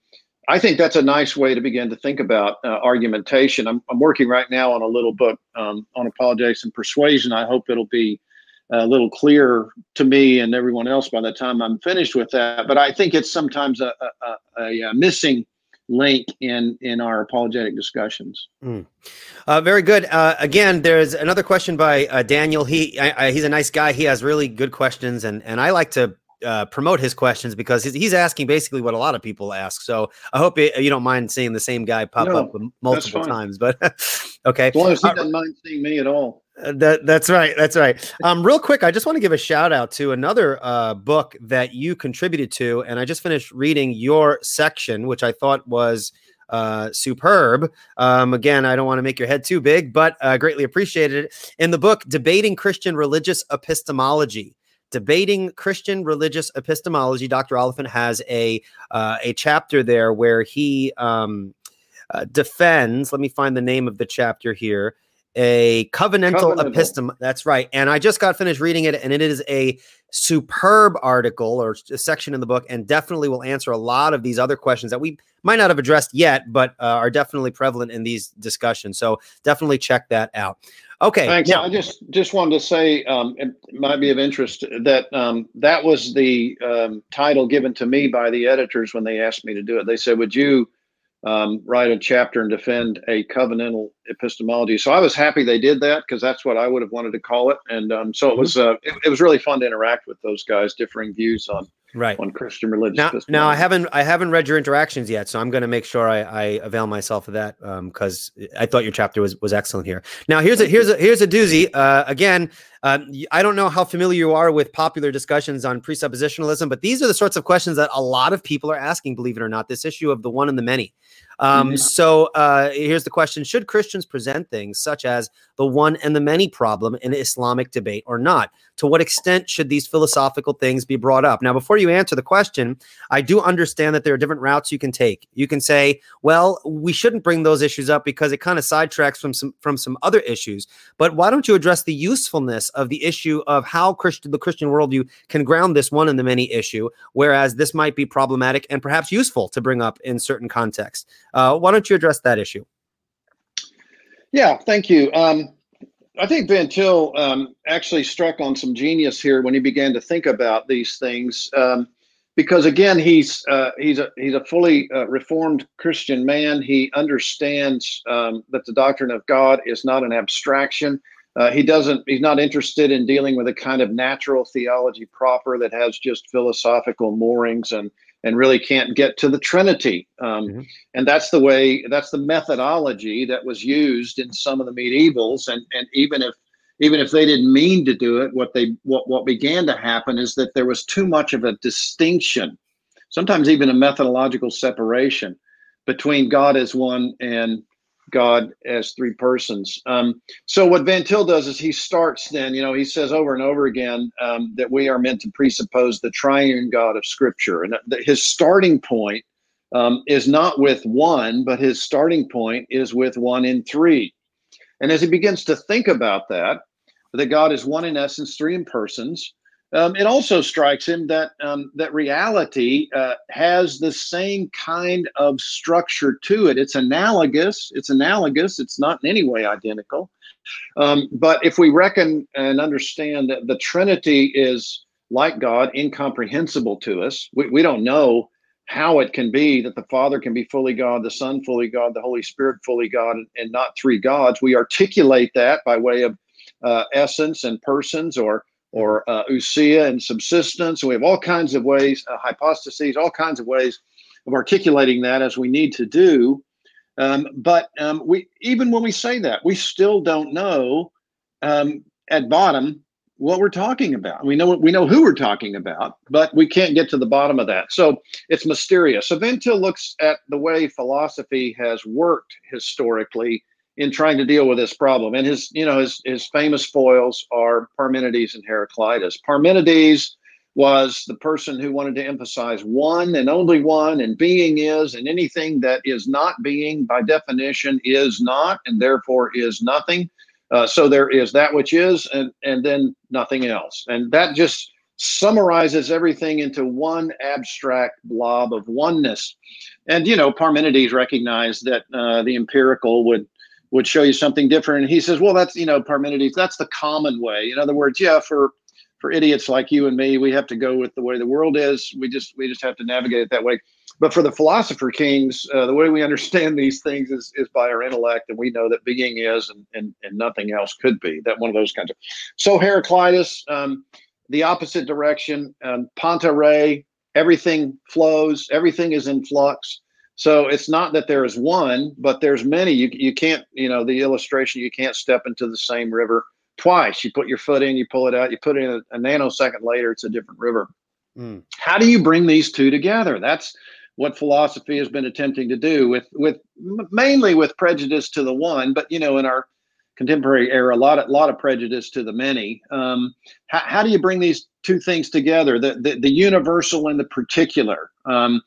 I think that's a nice way to begin to think about uh, argumentation. I'm, I'm working right now on a little book um, on apologetics and persuasion. I hope it'll be a little clearer to me and everyone else by the time I'm finished with that. But I think it's sometimes a, a, a, a missing link in in our apologetic discussions. Mm. Uh, very good. Uh, again, there's another question by uh, Daniel. He I, I, he's a nice guy. He has really good questions, and and I like to. Uh, promote his questions because he's, he's asking basically what a lot of people ask. So I hope it, you don't mind seeing the same guy pop no, up multiple times. But *laughs* okay, as long as he doesn't mind seeing me at all. Uh, that that's right. That's right. Um, real quick, I just want to give a shout out to another uh, book that you contributed to, and I just finished reading your section, which I thought was uh, superb. Um, again, I don't want to make your head too big, but uh, greatly appreciated it. In the book, Debating Christian Religious Epistemology. Debating Christian Religious Epistemology, Dr. Oliphint has a uh, a chapter there where he um, uh, defends. Let me find the name of the chapter here a covenantal, covenantal. epistem. That's right. And I just got finished reading it, and it is a superb article or a section in the book, and definitely will answer a lot of these other questions that we might not have addressed yet, but uh, are definitely prevalent in these discussions. So definitely check that out. Okay. Thanks. Now, I just just wanted to say um, it might be of interest that um, that was the um, title given to me by the editors when they asked me to do it. They said, "Would you?" Um, write a chapter and defend a covenantal epistemology. So I was happy they did that because that's what I would have wanted to call it. And um, so it mm-hmm. was uh, it, it, was really fun to interact with those guys, differing views on right on Christian religious. Now, now I haven't I haven't read your interactions yet, so I'm going to make sure I, I avail myself of that because um, I thought your chapter was was excellent here. Now here's a here's a here's a doozy. Uh, again, um, I don't know how familiar you are with popular discussions on presuppositionalism, but these are the sorts of questions that a lot of people are asking. Believe it or not, this issue of the one and the many. Um, mm-hmm. So uh, here's the question Should Christians present things such as the one and the many problem in Islamic debate or not? To what extent should these philosophical things be brought up? Now, before you answer the question, I do understand that there are different routes you can take. You can say, well, we shouldn't bring those issues up because it kind of sidetracks from some from some other issues. But why don't you address the usefulness of the issue of how Christian the Christian worldview can ground this one and the many issue, whereas this might be problematic and perhaps useful to bring up in certain contexts? Uh, why don't you address that issue? Yeah, thank you. Um, I think Van Til um, actually struck on some genius here when he began to think about these things, um, because again, he's uh, he's a he's a fully uh, reformed Christian man. He understands um, that the doctrine of God is not an abstraction. Uh, he doesn't. He's not interested in dealing with a kind of natural theology proper that has just philosophical moorings and and really can't get to the Trinity. Um, mm-hmm. And that's the way, that's the methodology that was used in some of the medievals. And, and even if even if they didn't mean to do it, what they what what began to happen is that there was too much of a distinction, sometimes even a methodological separation between God as one and God as three persons. Um, so what Van Til does is he starts then, you know, he says over and over again um, that we are meant to presuppose the triune God of Scripture, and his starting point um, is not with one, but his starting point is with one in three. And as he begins to think about that, that God is one in essence, three in persons, um, it also strikes him that um, that reality uh, has the same kind of structure to it. It's analogous. It's analogous. It's not in any way identical. Um, but if we reckon and understand that the Trinity is like God, incomprehensible to us, we, we don't know how it can be that the Father can be fully God, the Son fully God, the Holy Spirit fully God, and, not three gods. We articulate that by way of uh, essence and persons or or uh, ousia and subsistence. We have all kinds of ways, uh, hypostases, all kinds of ways of articulating that as we need to do. Um, but um, we even when we say that, we still don't know um, at bottom what we're talking about. We know we know who we're talking about, but we can't get to the bottom of that. So it's mysterious. So Van looks at the way philosophy has worked historically in trying to deal with this problem. And his, you know, his his famous foils are Parmenides and Heraclitus. Parmenides was the person who wanted to emphasize one and only one, and being is, and anything that is not being by definition is not, and therefore is nothing. Uh, so there is that which is, and and then nothing else, and that just summarizes everything into one abstract blob of oneness. And you know, Parmenides recognized that uh, the empirical would would show you something different. And he says, well, that's you know, Parmenides, that's the common way. In other words, yeah, for for idiots like you and me, we have to go with the way the world is. We just we just have to navigate it that way. But for the philosopher kings, uh, the way we *laughs* understand these things is, is by our intellect, and we know that being is, and, and, and nothing else could be. That one of those kinds of. So Heraclitus, um, the opposite direction. Um, Panta Rhei, everything flows, everything is in flux. So it's not that there is one, but there's many. You you can't, you know, the illustration. You can't step into the same river twice. You put your foot in, you pull it out, you put it in a, a nanosecond later, it's a different river. Mm. How do you bring these two together? That's what philosophy has been attempting to do with with mainly with prejudice to the one, but you know, in our contemporary era, a lot of lot of prejudice to the many. Um, how, how, do you bring these two things together? The the, the universal and the particular. Um,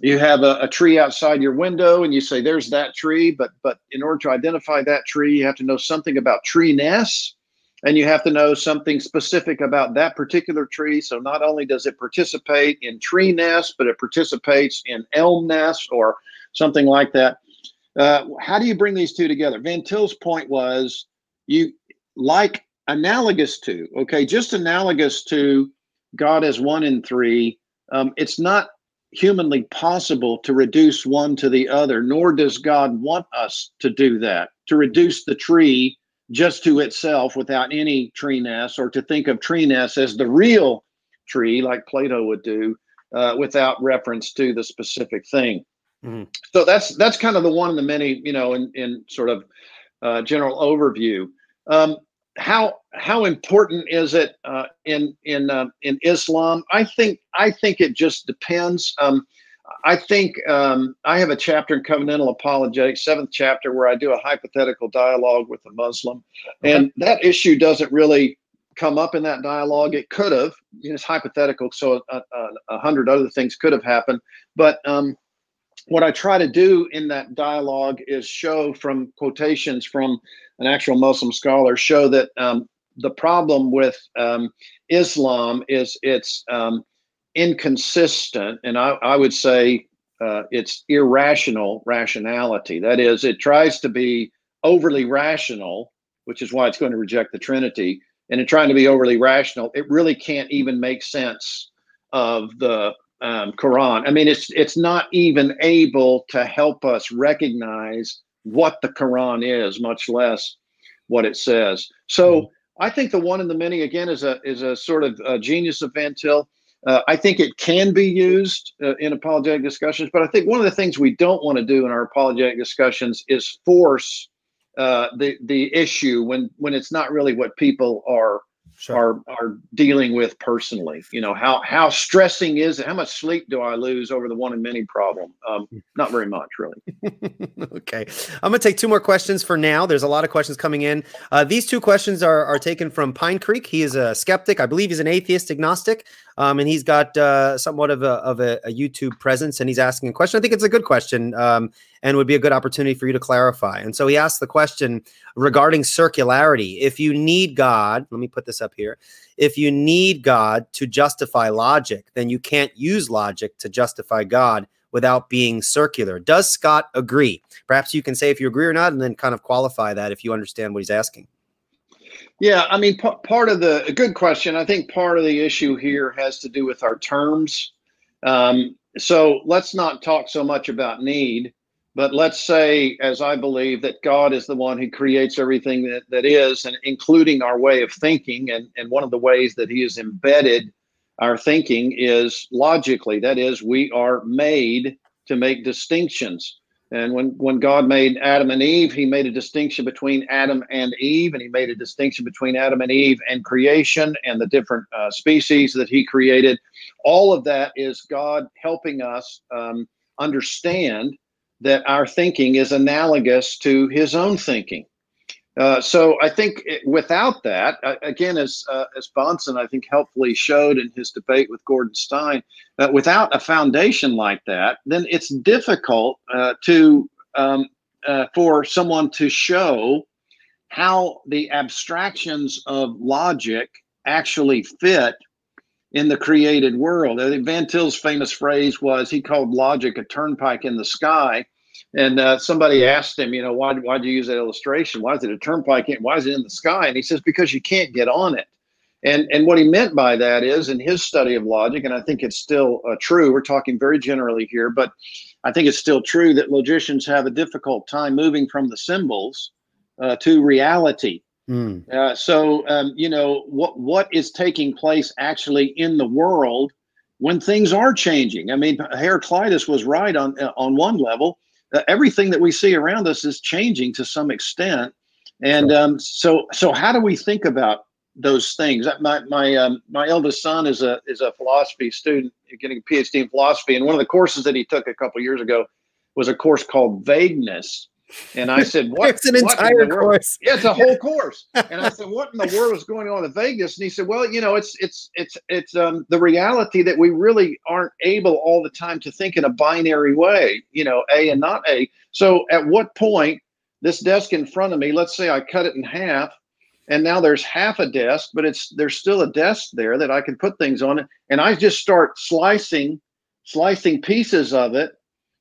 you have a, a, tree outside your window and you say there's that tree but but in order to identify that tree you have to know something about treeness and you have to know something specific about that particular tree. So not only does it participate in treeness but it participates in elmness or something like that. Uh, how do you bring these two together? Van Til's point was you like analogous to, okay, just analogous to God as one in three. Um, it's not humanly possible to reduce one to the other, nor does God want us to do that, to reduce the tree just to itself without any treeness, or to think of treeness as the real tree, like Plato would do, uh, without reference to the specific thing. Mm-hmm. So that's that's kind of the one of the many, you know, in in sort of uh, general overview. Um, how how important is it uh, in in uh, in Islam? I think I think it just depends. Um, I think um, I have a chapter in covenantal apologetics, seventh chapter, where I do a hypothetical dialogue with a Muslim, okay. and that issue doesn't really come up in that dialogue. It could have. It's hypothetical, so a, a, a, hundred other things could have happened. But um, what I try to do in that dialogue is show from quotations from an actual Muslim scholar, show that um, the problem with um, Islam is its um, inconsistent, and I, I would say uh, it's irrational rationality. That is, it tries to be overly rational, which is why it's going to reject the Trinity. And in trying to be overly rational, it really can't even make sense of the um, Quran. I mean, it's it's not even able to help us recognize what the Quran is, much less what it says. So mm-hmm. I think the one in the many again is a is a sort of a genius of Van Til. Uh, I think it can be used uh, in apologetic discussions, but I think one of the things we don't want to do in our apologetic discussions is force uh, the the issue when when it's not really what people are sure. are are dealing with personally. You know how how stressing is it? How much sleep do I lose over the one in many problem? Um, *laughs* not very much, really. okay, I'm gonna take two more questions for now. There's a lot of questions coming in. Uh, these two questions are are taken from Pine Creek. He is a skeptic. I believe he's an atheist agnostic. Um, and he's got uh, somewhat of a of a, a, YouTube presence, and he's asking a question. I think it's a good question, um, and would be a good opportunity for you to clarify. And so he asked the question regarding circularity. If you need God, let me put this up here. If you need God to justify logic, then you can't use logic to justify God without being circular. Does Scott agree? Perhaps you can say if you agree or not, and then kind of qualify that if you understand what he's asking. Yeah, I mean, p- part of the good question. I think part of the issue here has to do with our terms. Um, so let's not talk so much about need, but let's say, as I believe, that God is the one who creates everything that, that is, and including our way of thinking. And, and one of the ways that He has embedded our thinking is logically. That is, we are made to make distinctions. And when, when God made Adam and Eve, he made a distinction between Adam and Eve, and he made a distinction between Adam and Eve and creation and the different uh, species that he created. All of that is God helping us um, understand that our thinking is analogous to his own thinking. Uh, so I think it, without that, uh, again, as uh, as Bahnsen I think helpfully showed in his debate with Gordon Stein, uh, without a foundation like that, then it's difficult uh, to um, for someone to show how the abstractions of logic actually fit in the created world. Van Til's famous phrase was he called logic a turnpike in the sky and uh, somebody asked him, you know, why why do you use that illustration? Why is it a turnpike? Why is it in the sky? And he says because you can't get on it. And and what he meant by that is, in his study of logic, and I think it's still uh, true. We're talking very generally here, but I think it's still true that logicians have a difficult time moving from the symbols uh, to reality. Mm. Uh, so um, you know what what is taking place actually in the world when things are changing. I mean, Heraclitus was right on uh, on one level uh, everything that we see around us is changing to some extent. And um, so, so how do we think about those things? My my um, my eldest son is a is a philosophy student, getting a PhD in philosophy, and one of the courses that he took a couple years ago was a course called Vagueness. And I said, "What?" it's an entire course. Yeah, it's a whole *laughs* course. And I said, "What in the world is going on with Vegas?" And he said, "Well, you know, it's it's it's it's um, the reality that we really aren't able all the time to think in a binary way. You know, A and not A. So, at what point this desk in front of me? Let's say I cut it in half, and now there's half a desk, but it's there's still a desk there that I can put things on it, and I just start slicing, slicing pieces of it."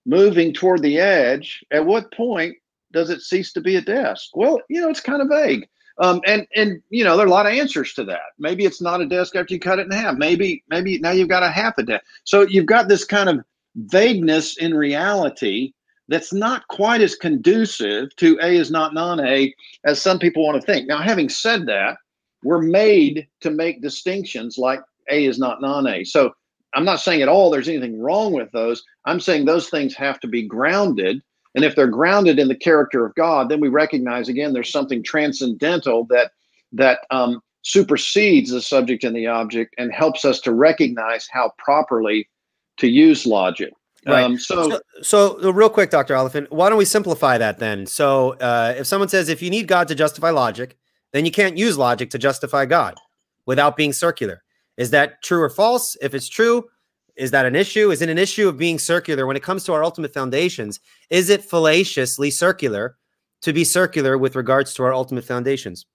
Moving toward the edge, at what point does it cease to be a desk? Well, you know, it's kind of vague. Um, and and you know, there are a lot of answers to that. Maybe it's not a desk after you cut it in half. Maybe maybe now you've got a half a desk. So you've got this kind of vagueness in reality that's not quite as conducive to A is not non-A as some people want to think. Now, having said that, we're made to make distinctions like A is not non-A. So I'm not saying at all there's anything wrong with those. I'm saying those things have to be grounded. And if they're grounded in the character of God, then we recognize again there's something transcendental that that um, supersedes the subject and the object and helps us to recognize how properly to use logic. Right. Um, so, so, so, real quick, Dr. Oliphint, why don't we simplify that then? So, uh, if someone says if you need God to justify logic, then you can't use logic to justify God without being circular. Is that true or false? If it's true, is that an issue? Is it an issue of being circular when it comes to our ultimate foundations? Is it fallaciously circular to be circular with regards to our ultimate foundations?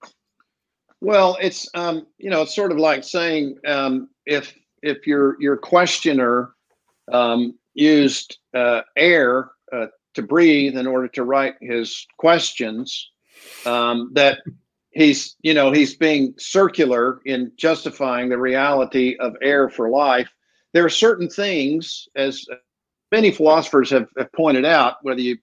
Well, it's um, you know it's sort of like saying um, if if your your questioner um, used uh, air uh, to breathe in order to write his questions, um, that he's you know he's being circular in justifying the reality of air for life there are certain things as many philosophers have, have pointed out whether you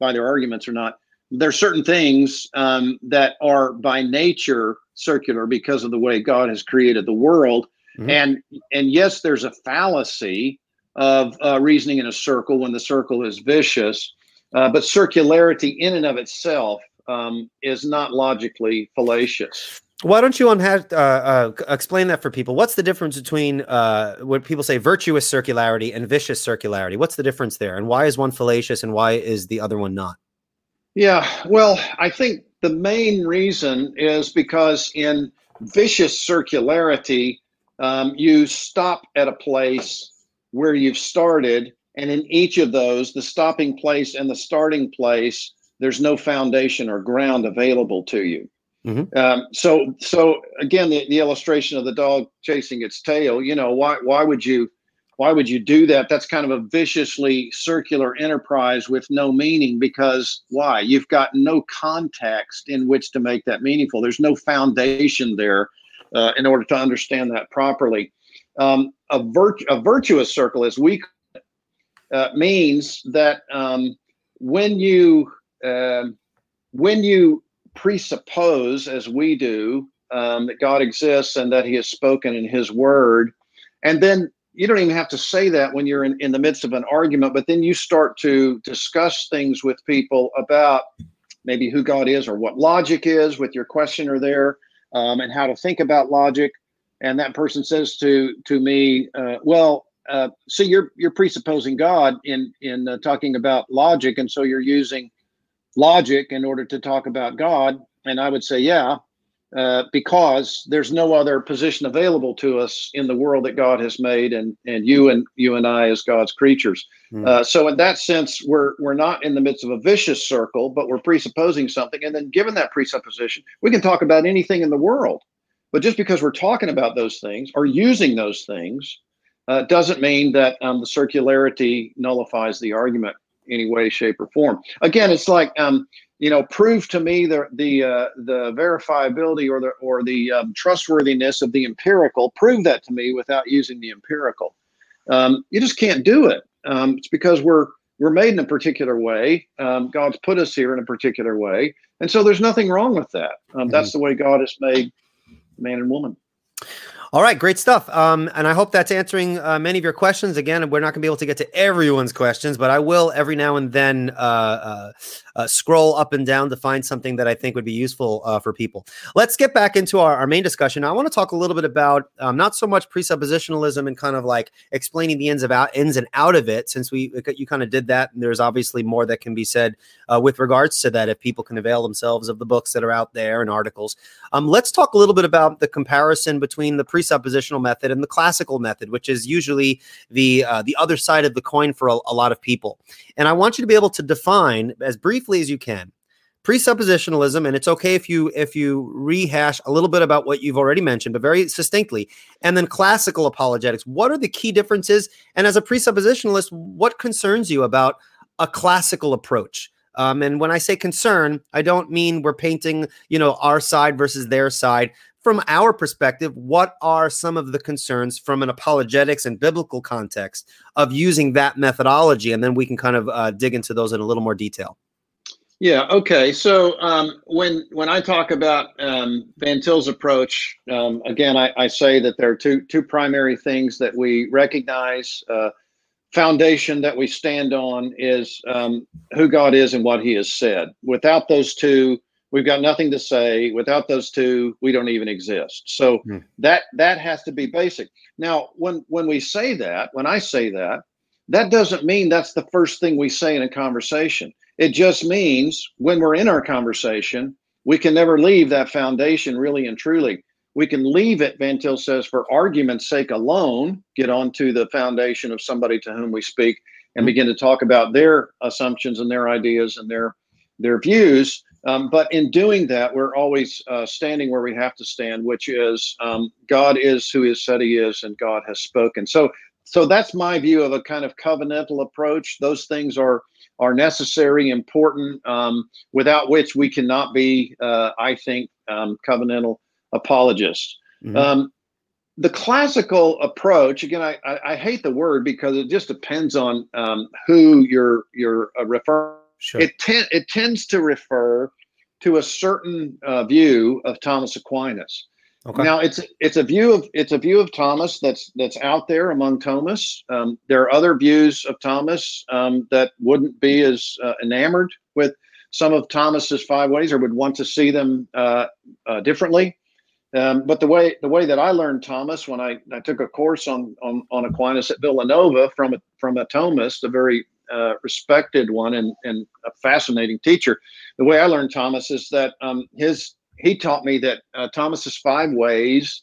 buy their arguments or not there are certain things um, that are by nature circular because of the way god has created the world mm-hmm. and and yes there's a fallacy of uh, reasoning in a circle when the circle is vicious uh, but circularity in and of itself um, is not logically fallacious. Why don't you unha- uh, uh, explain that for people? What's the difference between uh, what people say virtuous circularity and vicious circularity? What's the difference there, and why is one fallacious and why is the other one not? Yeah, well, I think the main reason is because in vicious circularity, um, you stop at a place where you've started, and in each of those, the stopping place and the starting place, there's no foundation or ground available to you. Mm-hmm. Um, so, so again, the, the illustration of the dog chasing its tail. You know, why why would you why would you do that? That's kind of a viciously circular enterprise with no meaning because why? You've got no context in which to make that meaningful. There's no foundation there uh, in order to understand that properly. Um, a, virt- a virtuous circle, as we uh, means that um, when you uh, when you presuppose, as we do, um, that God exists and that He has spoken in His Word, and then you don't even have to say that when you're in, in the midst of an argument, but then you start to discuss things with people about maybe who God is or what logic is with your questioner there, um, and how to think about logic. And that person says to to me, uh, "Well, uh, so you're you're presupposing God in in uh, talking about logic, and so you're using logic in order to talk about God." And I would say, "Yeah, uh, because there's no other position available to us in the world that God has made, and and you and you and I as God's creatures. Mm. Uh, so in that sense, we're we're not in the midst of a vicious circle, but we're presupposing something, and then given that presupposition, we can talk about anything in the world. But just because we're talking about those things or using those things, uh, doesn't mean that um, the circularity nullifies the argument any way, shape, or form. Again, it's like um, you know, prove to me the the uh, the verifiability or the or the um, trustworthiness of the empirical. Prove that to me without using the empirical. Um, you just can't do it. Um, it's because we're we're made in a particular way. Um, God's put us here in a particular way, and so there's nothing wrong with that. Um, mm-hmm. That's the way God has made man and woman. All right, great stuff. Um, and I hope that's answering uh, many of your questions. Again, we're not going to be able to get to everyone's questions, but I will every now and then uh, uh, uh, scroll up and down to find something that I think would be useful uh, for people. Let's get back into our, our main discussion. I want to talk a little bit about um, not so much presuppositionalism and kind of like explaining the ins of out ins and out of it, since we you kind of did that. And there's obviously more that can be said uh, with regards to that if people can avail themselves of the books that are out there and articles. Um, let's talk a little bit about the comparison between the presuppositional method and the classical method, which is usually the uh, the other side of the coin for a, a lot of people. And I want you to be able to define as briefly as you can presuppositionalism and it's okay if you if you rehash a little bit about what you've already mentioned but very succinctly and then classical apologetics what are the key differences and as a presuppositionalist what concerns you about a classical approach um, and when I say concern, I don't mean we're painting, you know, our side versus their side. From our perspective, what are some of the concerns from an apologetics and biblical context of using that methodology? And then we can kind of uh, dig into those in a little more detail. Yeah. Okay. So um, when when I talk about um, Van Til's approach, um, again, I, I, say that there are two two primary things that we recognize. Uh, foundation that we stand on is um, who God is and what He has said. Without those two, we've got nothing to say. Without those two, we don't even exist. So mm. that that has to be basic. Now, when when we say that, when I say that, that doesn't mean that's the first thing we say in a conversation. It just means when we're in our conversation, we can never leave that foundation really and truly we can leave it, Van Til says, for argument's sake alone, get onto the foundation of somebody to whom we speak and mm-hmm. begin to talk about their assumptions and their ideas and their their views. Um, but in doing that, we're always uh, standing where we have to stand, which is um, God is who He said He is, and God has spoken. So, so that's my view of a kind of covenantal approach. Those things are are necessary, important, um, without which we cannot be, uh, I think, um, covenantal apologists. Mm-hmm. Um, the classical approach, again, I, I, I, hate the word because it just depends on um, who you're you're uh, referring. Sure. It ten, it tends to refer to a certain uh, view of Thomas Aquinas. Okay. Now it's it's a view of it's a view of Thomas that's that's out there among Thomas. Um, there are other views of Thomas um, that wouldn't be as uh, enamored with some of Thomas's five ways or would want to see them uh, uh differently. Um, but the way the way that I learned Thomas when I, I took a course on, on on Aquinas at Villanova from a, from a Thomas, a very uh, respected one and, and a fascinating teacher. The way I learned Thomas is that um, his he taught me that uh, Thomas's five ways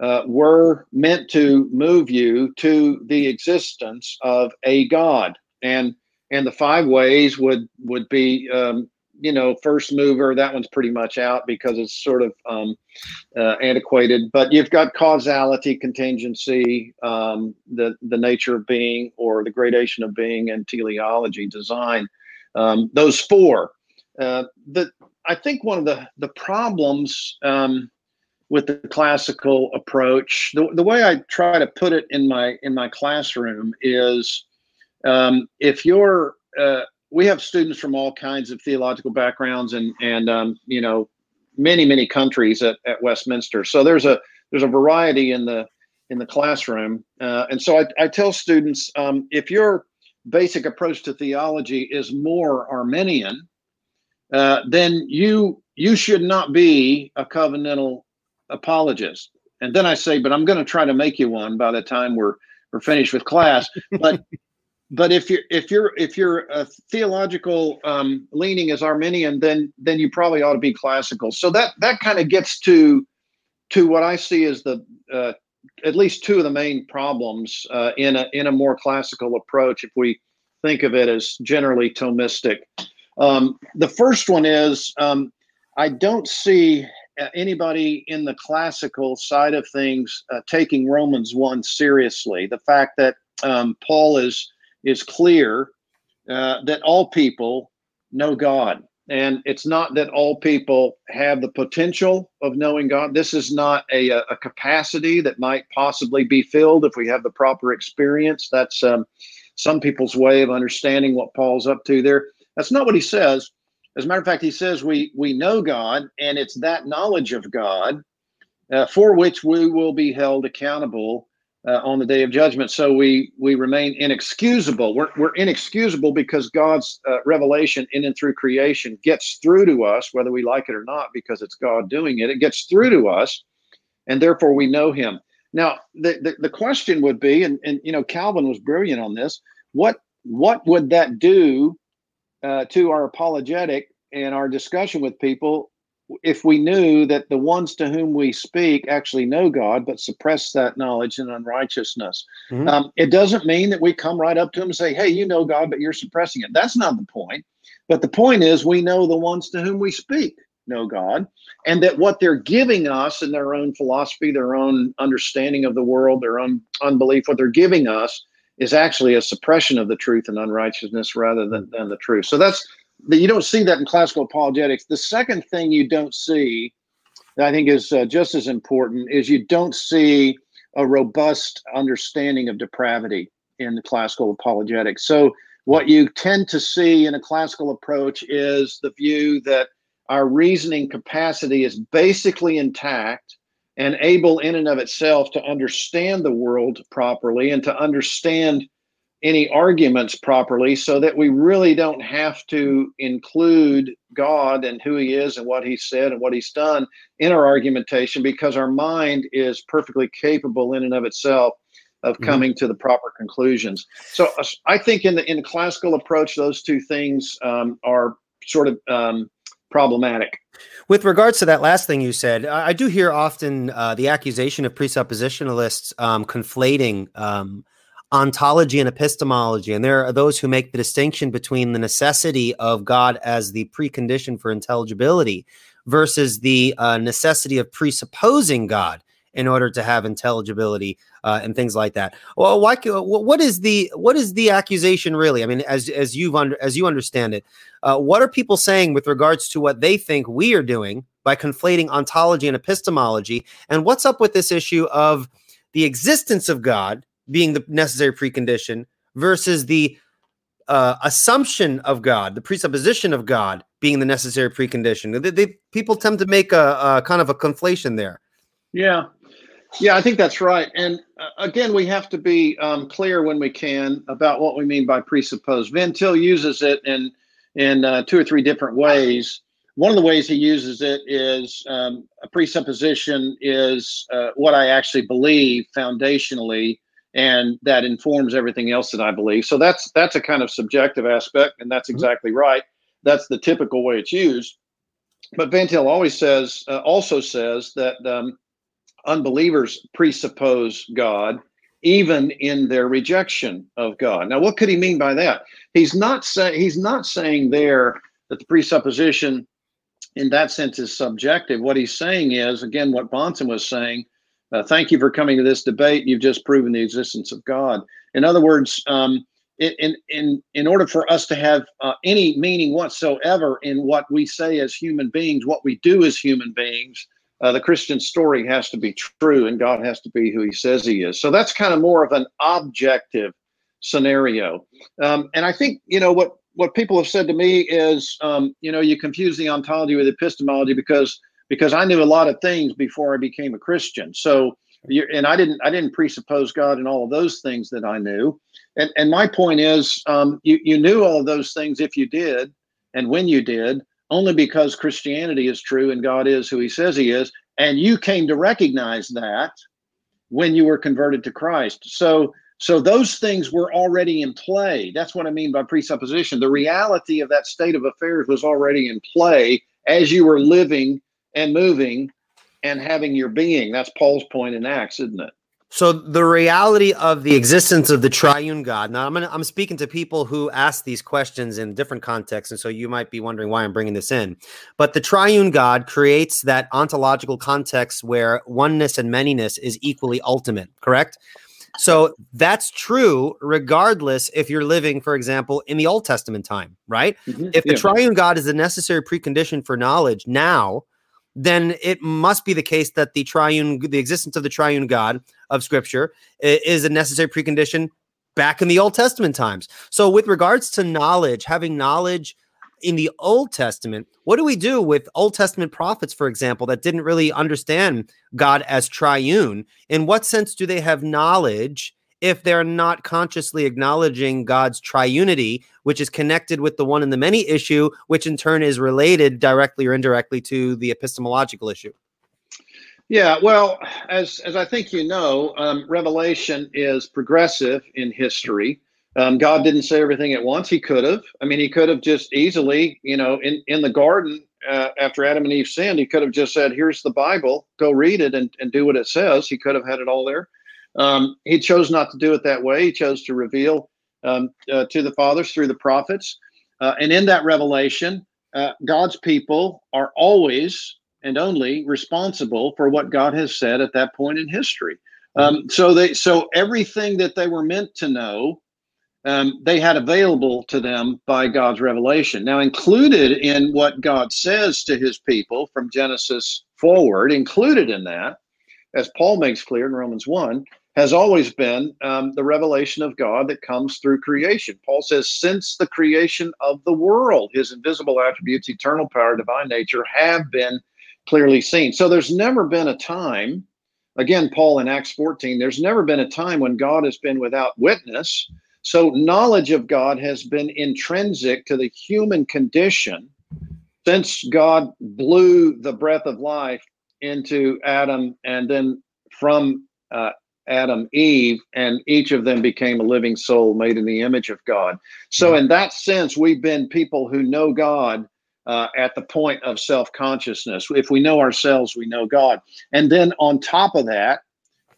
uh, were meant to move you to the existence of a God, and and the five ways would would be um, you know first mover. That one's pretty much out because it's sort of um, uh, antiquated. But you've got causality, contingency, um, the the nature of being, or the gradation of being, and teleology, design. Um, those four. Uh, the I think one of the the problems um, with the classical approach. The, the way I try to put it in my in my classroom is um, if you're uh, we have students from all kinds of theological backgrounds and and um, you know many many countries at, at Westminster. So there's a there's a variety in the in the classroom, uh, and so I, I tell students um, if your basic approach to theology is more Arminian, uh, then you you should not be a covenantal apologist. And then I say, but I'm going to try to make you one by the time we're we're finished with class. But *laughs* but if you're if you're if you're a theological um, leaning as Arminian, then then you probably ought to be classical. So that that kind of gets to to what I see as the uh, at least two of the main problems uh, in a in a more classical approach. If we think of it as generally Thomistic, um, the first one is um, I don't see uh, anybody in the classical side of things uh, taking Romans one seriously. The fact that um, Paul is is clear uh, that all people know God, and it's not that all people have the potential of knowing God. This is not a, a capacity that might possibly be filled if we have the proper experience. That's um, some people's way of understanding what Paul's up to there. That's not what he says. As a matter of fact, he says we we know God, and it's that knowledge of God uh, for which we will be held accountable uh, on the day of judgment. So we we remain inexcusable. We're we're inexcusable because God's uh, revelation in and through creation gets through to us, whether we like it or not, because it's God doing it. It gets through to us, and therefore we know Him. Now the the, the question would be, and and you know Calvin was brilliant on this. What what would that do uh, to our apologetic and our discussion with people if we knew that the ones to whom we speak actually know God, but suppress that knowledge in unrighteousness. Mm-hmm. Um, it doesn't mean that we come right up to them and say, Hey, you know God, but you're suppressing it. That's not the point. But the point is, we know the ones to whom we speak know God, and that what they're giving us in their own philosophy, their own understanding of the world, their own unbelief, what they're giving us is actually a suppression of the truth and unrighteousness rather than, than the truth. So that's you don't see that in classical apologetics. The second thing you don't see that I think is uh, just as important is you don't see a robust understanding of depravity in the classical apologetics. So what you tend to see in a classical approach is the view that our reasoning capacity is basically intact and able in and of itself to understand the world properly and to understand any arguments properly so that we really don't have to include God and who he is and what he said and what he's done in our argumentation because our mind is perfectly capable in and of itself of mm-hmm. coming mm-hmm. to the proper conclusions. So uh, I think in the in the classical approach, those two things um, are sort of um, problematic. With regards to that last thing you said, I, I do hear often uh, the accusation of presuppositionalists um, conflating um, ontology and epistemology. And there are those who make the distinction between the necessity of God as the precondition for intelligibility versus the uh, necessity of presupposing God in order to have intelligibility uh, and things like that. Well, why, what is the what is the accusation really? I mean, as as you've under, as you understand it, uh, what are people saying with regards to what they think we are doing by conflating ontology and epistemology? And what's up with this issue of the existence of God being the necessary precondition versus the uh, assumption of God, the presupposition of God being the necessary precondition. They, they, people tend to make a, a, kind of a conflation there. Yeah, yeah, I think that's right. And uh, again, we have to be um, clear when we can about what we mean by presuppose. Van Til uses it in in uh, two or three different ways. One of the ways he uses it is um, a presupposition is uh, what I actually believe foundationally and that informs everything else that I believe. So that's that's a kind of subjective aspect, and that's mm-hmm. exactly mm-hmm. right. That's the typical way it's used. But Van Til always says, uh, also says that um, unbelievers presuppose God even in their rejection of God. Now, what could he mean by that? He's not saying he's not saying there that the presupposition in that sense is subjective. What he's saying is, again, what Bahnsen was saying. Uh, thank you for coming to this debate. You've just proven the existence of God. In other words, um, in in in order for us to have uh, any meaning whatsoever in what we say as human beings, what we do as human beings, uh, the Christian story has to be true and God has to be who he says he is. So that's kind of more of an objective scenario. Um, and I think, you know, what, what people have said to me is, um, you know, you confuse the ontology with epistemology because because I knew a lot of things before I became a Christian. So, and I didn't I didn't presuppose God in all of those things that I knew. And and my point is, um, you you knew all of those things if you did, and when you did, only because Christianity is true and God is who he says he is. And you came to recognize that when you were converted to Christ. So so those things were already in play. That's what I mean by presupposition. The reality of that state of affairs was already in play as you were living and moving and having your being. That's Paul's point in Acts, isn't it? So the reality of the existence of the triune God. Now I'm gonna, I'm speaking to people who ask these questions in different contexts, and so you might be wondering why I'm bringing this in. But the triune God creates that ontological context where oneness and manyness is equally ultimate. Correct. So that's true regardless if you're living, for example, in the Old Testament time, right? Mm-hmm. If the yeah. triune God is a necessary precondition for knowledge now, then it must be the case that the triune, the existence of the triune God of Scripture is a necessary precondition back in the Old Testament times. So, with regards to knowledge, having knowledge in the Old Testament, what do we do with Old Testament prophets, for example, that didn't really understand God as triune? In what sense do they have knowledge if they're not consciously acknowledging God's triunity, which is connected with the one and the many issue, which in turn is related directly or indirectly to the epistemological issue? Yeah, well, as as I think you know, um, Revelation is progressive in history. Um, God didn't say everything at once. He could have. I mean, he could have just easily, you know, in in the garden uh, after Adam and Eve sinned, he could have just said, "Here's the Bible. Go read it and and do what it says." He could have had it all there. Um, he chose not to do it that way. He chose to reveal um, uh, to the fathers through the prophets. Uh, and in that revelation, uh, God's people are always and only responsible for what God has said at that point in history. Um, so they, so everything that they were meant to know, um, they had available to them by God's revelation. Now, included in what God says to His people from Genesis forward, included in that, as Paul makes clear in Romans one, has always been um, the revelation of God that comes through creation. Paul says, since the creation of the world, his invisible attributes, eternal power, divine nature have been clearly seen. So there's never been a time, again, Paul in Acts 14, there's never been a time when God has been without witness. So knowledge of God has been intrinsic to the human condition since God blew the breath of life into Adam and then from uh, Adam, Eve, and each of them became a living soul made in the image of God. So, in that sense, we've been people who know God uh, at the point of self consciousness. If we know ourselves, we know God. And then on top of that,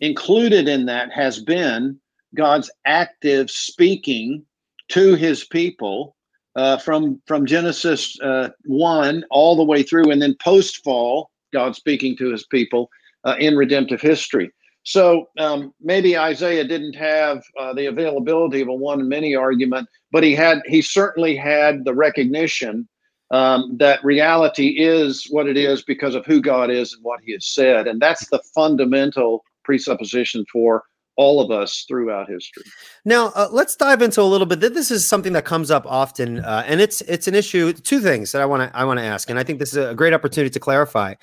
included in that has been God's active speaking to his people uh, from, from Genesis uh, 1 all the way through, and then post fall, God speaking to his people uh, in redemptive history. So um, maybe Isaiah didn't have uh, the availability of a one and many argument, but he had he certainly had the recognition um, that reality is what it is because of who God is and what He has said, and that's the fundamental presupposition for all of us throughout history. Now, uh, let's dive into a little bit. This is something that comes up often, uh, and it's it's an issue. Two things that I want to I want to ask, and I think this is a great opportunity to clarify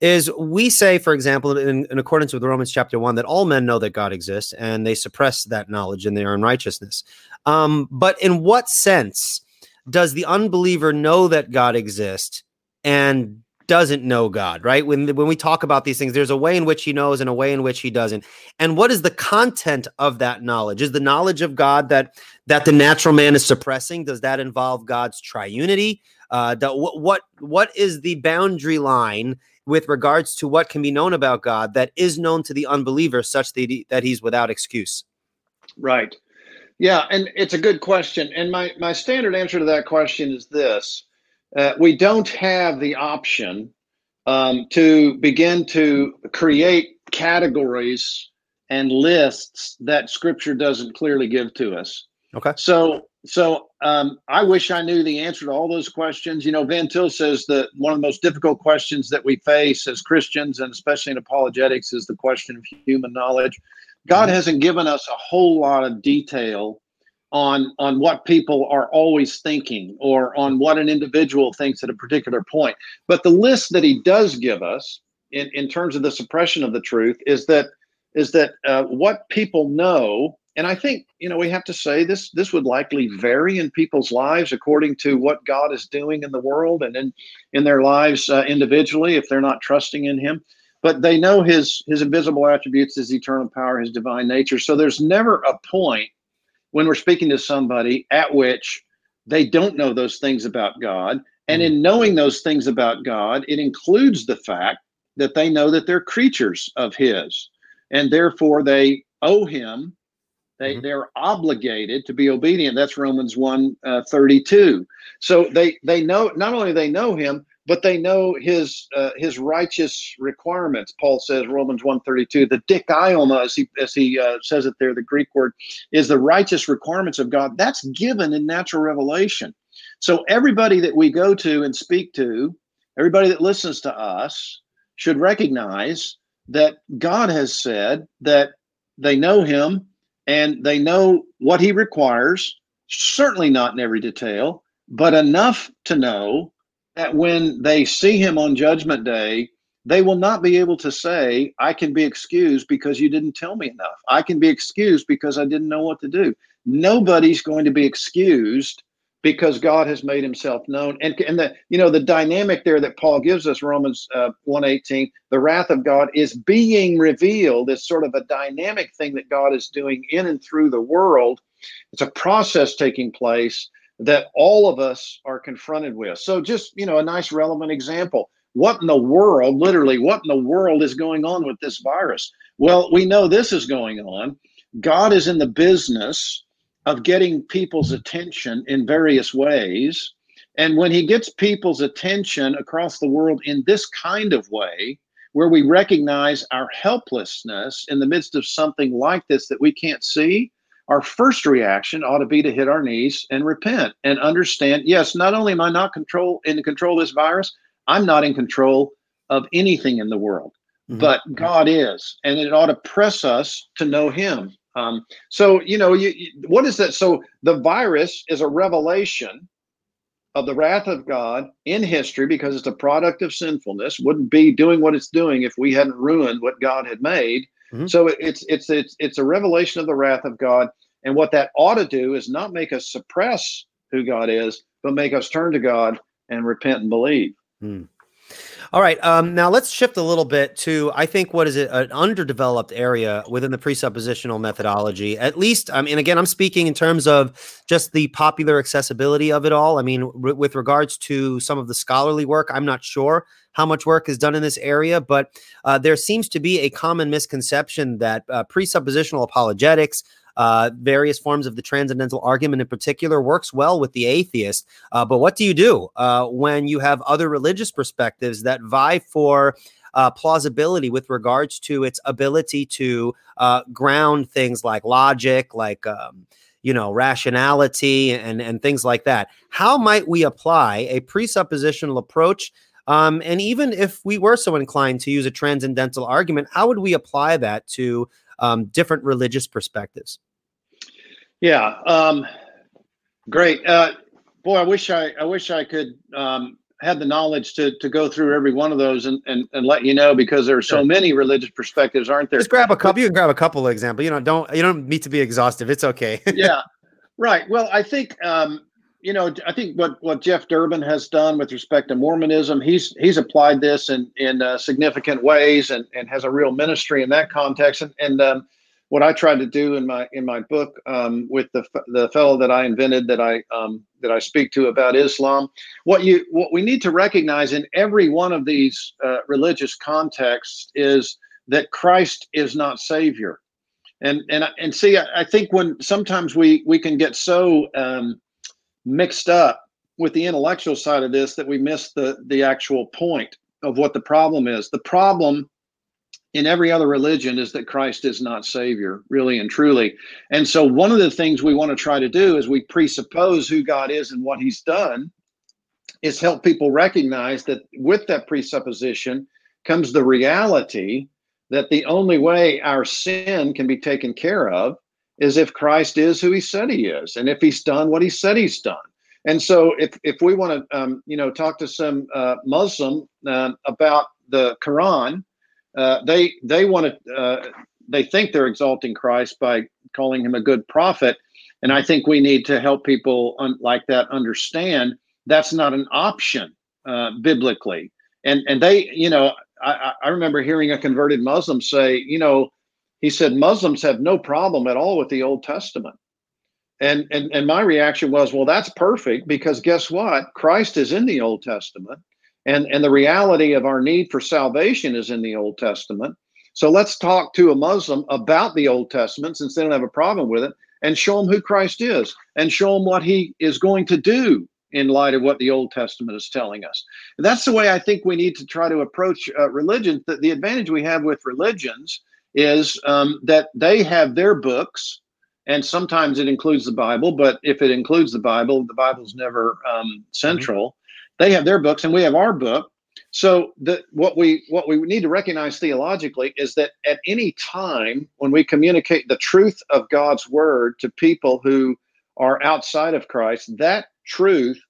is we say, for example, in, in, accordance with Romans chapter one, that all men know that God exists and they suppress that knowledge in their unrighteousness. Um, but in what sense does the unbeliever know that God exists and doesn't know God, right? When when we talk about these things, there's a way in which he knows and a way in which he doesn't. And what is the content of that knowledge? Is the knowledge of God that that the natural man is suppressing? Does that involve God's triunity? Uh, what what what is the boundary line with regards to what can be known about God that is known to the unbeliever, such that he, that he's without excuse? Right. Yeah, and it's a good question. And my my standard answer to that question is this: uh, we don't have the option um, to begin to create categories and lists that Scripture doesn't clearly give to us. Okay. So so um, I wish I knew the answer to all those questions. You know, Van Til says that one of the most difficult questions that we face as Christians, and especially in apologetics, is the question of human knowledge. God mm-hmm. hasn't given us a whole lot of detail on on what people are always thinking or on what an individual thinks at a particular point. But the list that he does give us in, in terms of the suppression of the truth is that is that uh, what people know and I think you know we have to say this this would likely vary in people's lives according to what God is doing in the world and in in their lives uh, individually if they're not trusting in him but they know his his invisible attributes his eternal power his divine nature so there's never a point when we're speaking to somebody at which they don't know those things about God. And hmm. in knowing those things about God it includes the fact that they know that they're creatures of his and therefore they owe him they, mm-hmm. They're obligated to be obedient. That's Romans 1 uh, 32. So they, they know, not only they know him, but they know his uh, his righteous requirements. Paul says Romans 132, the dikaioma, as he as he uh, says it there, the Greek word is the righteous requirements of God. That's given in natural revelation. So everybody that we go to and speak to, everybody that listens to us, should recognize that God has said that they know Him and they know what he requires, certainly not in every detail, but enough to know that when they see him on Judgment Day, they will not be able to say, I can be excused because you didn't tell me enough. I can be excused because I didn't know what to do. Nobody's going to be excused because God has made himself known. And, and the, you know, the dynamic there that Paul gives us, Romans uh, 118, the wrath of God is being revealed. It's sort of a dynamic thing that God is doing in and through the world. It's a process taking place that all of us are confronted with. So just, you know, a nice relevant example. What in the world, literally, what in the world is going on with this virus? Well, we know this is going on. God is in the business of getting people's attention in various ways. And when he gets people's attention across the world in this kind of way, where we recognize our helplessness in the midst of something like this that we can't see, our first reaction ought to be to hit our knees and repent and understand yes, not only am I not control in control of this virus, I'm not in control of anything in the world, mm-hmm. but God is. And it ought to press us to know him um, so you know, you, you, what is that? So the virus is a revelation of the wrath of God in history because it's a product of sinfulness. Wouldn't be doing what it's doing if we hadn't ruined what God had made. Mm-hmm. So it's it's it's it's a revelation of the wrath of God, and what that ought to do is not make us suppress who God is, but make us turn to God and repent and believe. Mm. All right. Um, now let's shift a little bit to I think what is it an underdeveloped area within the presuppositional methodology. At least, I mean, again, I'm speaking in terms of just the popular accessibility of it all. I mean, r- with regards to some of the scholarly work, I'm not sure how much work is done in this area, but uh, there seems to be a common misconception that uh, presuppositional apologetics uh, various forms of the transcendental argument in particular works well with the atheist. Uh, but what do you do uh, when you have other religious perspectives that vie for? Uh, plausibility with regards to its ability to uh, ground things like logic, like um, you know rationality, and and things like that. How might we apply a presuppositional approach? Um, and even if we were so inclined to use a transcendental argument, how would we apply that to um, different religious perspectives. Yeah, um, great. Uh, boy, I wish I, I wish I could um, have the knowledge to to go through every one of those and, and, and let you know because there are so many religious perspectives, aren't there? Just grab a couple. You can grab a couple of examples. You know, don't you don't need to be exhaustive. It's okay. *laughs* yeah, right. Well, I think um, you know, I think what what Jeff Durbin has done with respect to Mormonism, he's he's applied this in in uh, significant ways and and has a real ministry in that context. And, and um, what I tried to do in my in my book um, with the the fellow that I invented that I um, that I speak to about Islam. What you what we need to recognize in every one of these uh, religious contexts is that Christ is not Savior, and and and see, I, I think when sometimes we we can get so um, mixed up with the intellectual side of this that we miss the the actual point of what the problem is. The problem in every other religion is that Christ is not Savior, really and truly. And so, one of the things we want to try to do is we presuppose who God is and what He's done, is help people recognize that with that presupposition comes the reality that the only way our sin can be taken care of is if Christ is who He said He is, and if He's done what He said He's done. And so, if if we want to, um, you know, talk to some uh, Muslim uh, about the Quran uh, they they want to uh, they think they're exalting Christ by calling him a good prophet, and I think we need to help people un- like that understand that's not an option uh, biblically. And and they, you know, I, I remember hearing a converted Muslim say, you know, he said Muslims have no problem at all with the Old Testament. And, and and my reaction was, well, that's perfect because guess what? Christ is in the Old Testament and and the reality of our need for salvation is in the Old Testament. So let's talk to a Muslim about the Old Testament since they don't have a problem with it and show them who Christ is and show them what he is going to do in light of what the Old Testament is telling us. And that's the way I think we need to try to approach uh, religion. The, the advantage we have with religions is um, that they have their books, and sometimes it includes the Bible, but if it includes the Bible, the Bible's never um, central. They have their books and we have our book. So the, what we what we need to recognize theologically is that at any time when we communicate the truth of God's word to people who are outside of Christ, that truth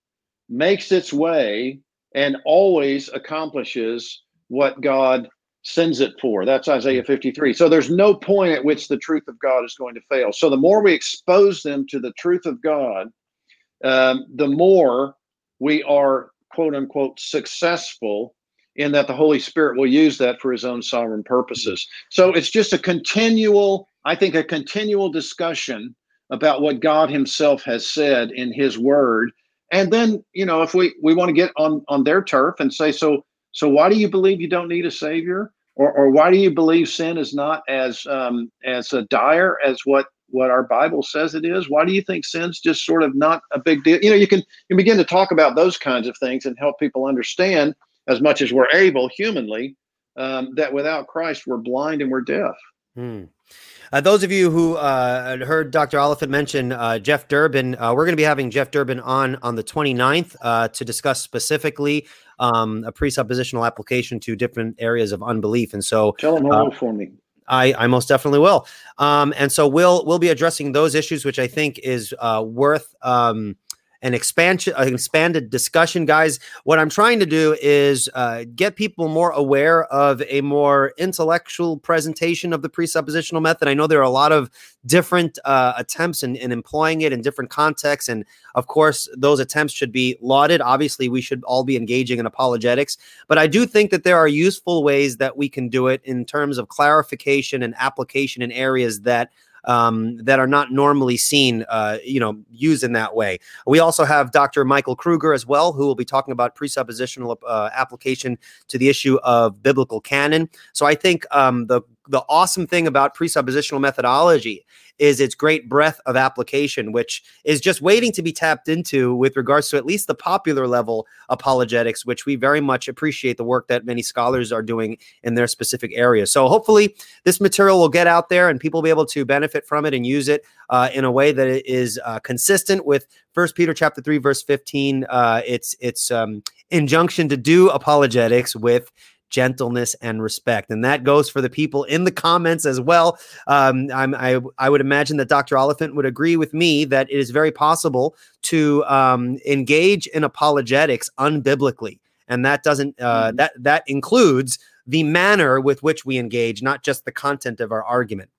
makes its way and always accomplishes what God sends it for. That's Isaiah 53. So there's no point at which the truth of God is going to fail. So the more we expose them to the truth of God, um, the more we are quote unquote successful in that the Holy Spirit will use that for his own sovereign purposes. So it's just a continual, I think, a continual discussion about what God himself has said in his word. And then, you know, if we, we want to get on, on their turf and say, so, so why do you believe you don't need a savior? Or, or why do you believe sin is not as um, as a dire as what what our Bible says it is? Why do you think sin's just sort of not a big deal? You know, you can you begin to talk about those kinds of things and help people understand as much as we're able humanly um, that without Christ we're blind and we're deaf. Hmm. Uh, those of you who uh, heard Dr. Oliphint mention uh, Jeff Durbin, uh, we're going to be having Jeff Durbin on on the 29th uh, to discuss specifically um, a presuppositional application to different areas of unbelief. And so, tell him hello uh, for me. I, I most definitely will. Um, and so we'll we'll be addressing those issues, which I think is uh, worth um, an expansion, an expanded discussion, guys. What I'm trying to do is uh, get people more aware of a more intellectual presentation of the presuppositional method. I know there are a lot of different uh, attempts in, in employing it in different contexts, and of course, those attempts should be lauded. Obviously, we should all be engaging in apologetics, but I do think that there are useful ways that we can do it in terms of clarification and application in areas that um, that are not normally seen, uh, you know, used in that way. We also have Dr. Michael Kruger as well, who will be talking about presuppositional uh, application to the issue of biblical canon. So I think um, the the awesome thing about presuppositional methodology is its great breadth of application, which is just waiting to be tapped into with regards to at least the popular level apologetics, which we very much appreciate the work that many scholars are doing in their specific areas. So hopefully this material will get out there and people will be able to benefit from it and use it uh, in a way that is uh, consistent with First Peter chapter three verse fifteen. Uh, it's it's um, injunction to do apologetics with gentleness and respect. And that goes for the people in the comments as well. Um, i I, would imagine that Dr. Oliphint would agree with me that it is very possible to um, engage in apologetics unbiblically. And that doesn't, uh, mm-hmm. that, that includes the manner with which we engage, not just the content of our argument.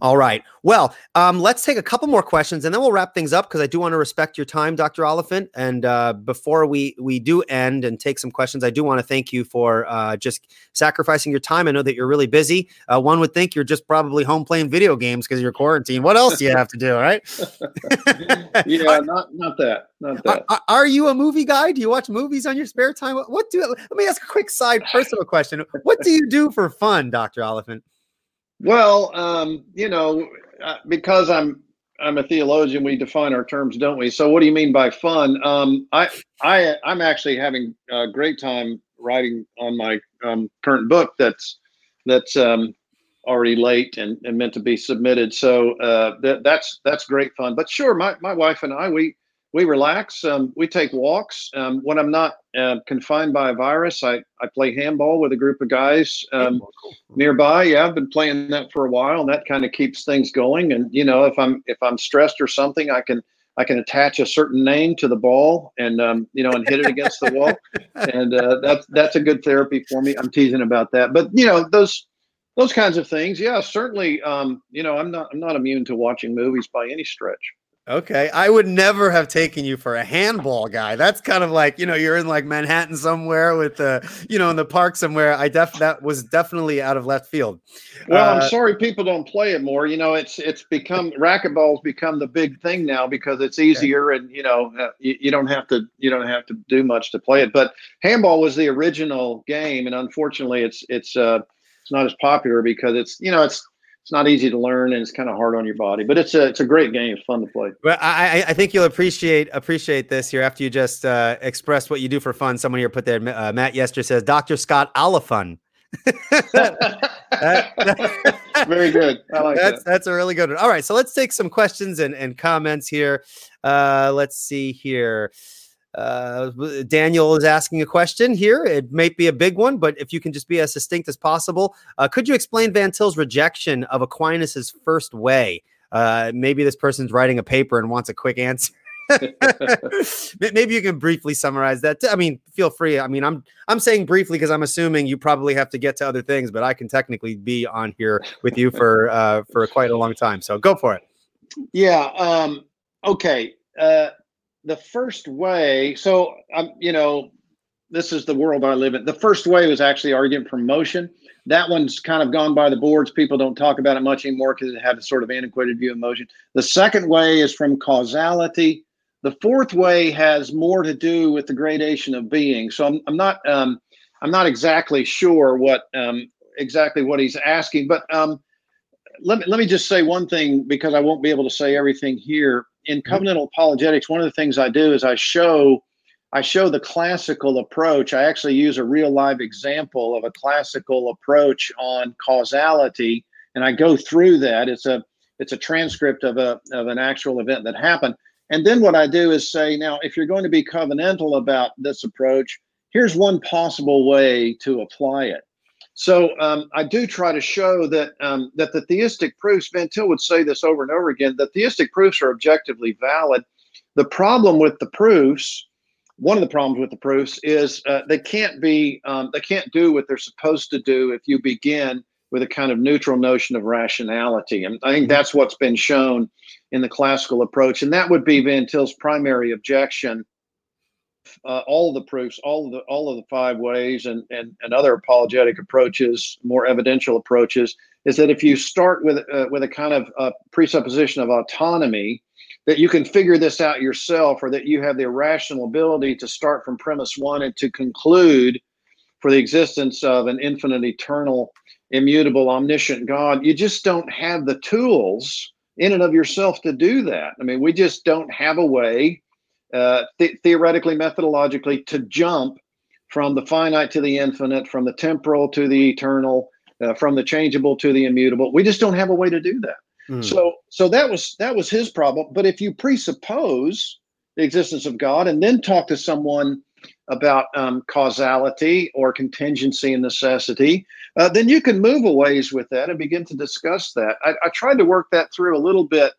All right. Well, um, let's take a couple more questions and then we'll wrap things up because I do want to respect your time, Dr. Oliphint. And uh, before we we do end and take some questions, I do want to thank you for uh, just sacrificing your time. I know that you're really busy. Uh, one would think you're just probably home playing video games because you're quarantined. What else do you have to do? Right? *laughs* yeah, not not that. Not that. Are, are, you a movie guy? Do you watch movies on your spare time? What, what do? Let me ask a quick side personal question. What do you do for fun, Dr. Oliphint? Well, um, you know, uh, because I'm I'm a theologian, we define our terms, don't we? So, what do you mean by fun? Um, I I I'm actually having a great time writing on my um, current book that's that's um, already late and, and meant to be submitted. So uh, that that's that's great fun. But sure, my my wife and I we we relax. Um, we take walks. Um, when I'm not uh, confined by a virus, I, I play handball with a group of guys um, nearby. Yeah, I've been playing that for a while, and that kind of keeps things going. And you know, if I'm if I'm stressed or something, I can I can attach a certain name to the ball and um, you know and hit it against the wall, *laughs* and uh, that's that's a good therapy for me. I'm teasing about that, but you know those those kinds of things. Yeah, certainly. Um, you know, I'm not I'm not immune to watching movies by any stretch. Okay. I would never have taken you for a handball guy. That's kind of like, you know, you're in like Manhattan somewhere with the, you know, in the park somewhere. I def that was definitely out of left field. Well, uh, I'm sorry people don't play it more. You know, it's it's become racquetball's become the big thing now because it's easier okay. and you know, uh, you, you don't have to you don't have to do much to play it. But handball was the original game and unfortunately it's it's uh it's not as popular because it's, you know, it's it's not easy to learn and it's kind of hard on your body, but it's a it's a great game. It's fun to play. Well, I, I think you'll appreciate appreciate this here after you just uh, expressed what you do for fun. Someone here put there, uh, Matt Yester says, Dr. Scott Oliphint. *laughs* Very good. I like that's that. that's a really good one. All right, so let's take some questions and, and comments here. Uh, let's see here. Uh, Daniel is asking a question here. It may be a big one, but if you can just be as succinct as possible, uh, could you explain Van Til's rejection of Aquinas's first way? Uh, maybe this person's writing a paper and wants a quick answer. *laughs* *laughs* maybe you can briefly summarize that. I mean, feel free. I mean, I'm I'm saying briefly because I'm assuming you probably have to get to other things, but I can technically be on here with you for uh, for quite a long time. So go for it. Yeah. Um, okay. Uh, the first way, so um, you know, this is the world I live in. The first way was actually argument from motion. That one's kind of gone by the boards. People don't talk about it much anymore because it had a sort of antiquated view of motion. The second way is from causality. The fourth way has more to do with the gradation of being. So I'm, I'm not um, I'm not exactly sure what um, exactly what he's asking, but um, let me let me just say one thing because I won't be able to say everything here in mm-hmm. covenantal apologetics, one of the things I do is I show I show the classical approach. I actually use a real live example of a classical approach on causality, and I go through that. It's a it's a transcript of a of an actual event that happened. And then what I do is say, now, if you're going to be covenantal about this approach, here's one possible way to apply it. So um, I do try to show that um, that the theistic proofs, Van Til would say this over and over again, the theistic proofs are objectively valid. The problem with the proofs, one of the problems with the proofs is uh, they can't be, um, they can't do what they're supposed to do if you begin with a kind of neutral notion of rationality. And I think mm-hmm. that's what's been shown in the classical approach. And that would be Van Til's primary objection uh, all of the proofs, all of the all of the five ways, and and and other apologetic approaches, more evidential approaches, is that if you start with uh, with a kind of uh, presupposition of autonomy, that you can figure this out yourself, or that you have the irrational ability to start from premise one and to conclude for the existence of an infinite, eternal, immutable, omniscient God, you just don't have the tools in and of yourself to do that. I mean, we just don't have a way uh, th- theoretically, methodologically, to jump from the finite to the infinite, from the temporal to the eternal, uh, from the changeable to the immutable. We just don't have a way to do that. Mm. So, so that was that was his problem. But if you presuppose the existence of God and then talk to someone about um, causality or contingency and necessity, uh, then you can move a ways with that and begin to discuss that. I, I tried to work that through a little bit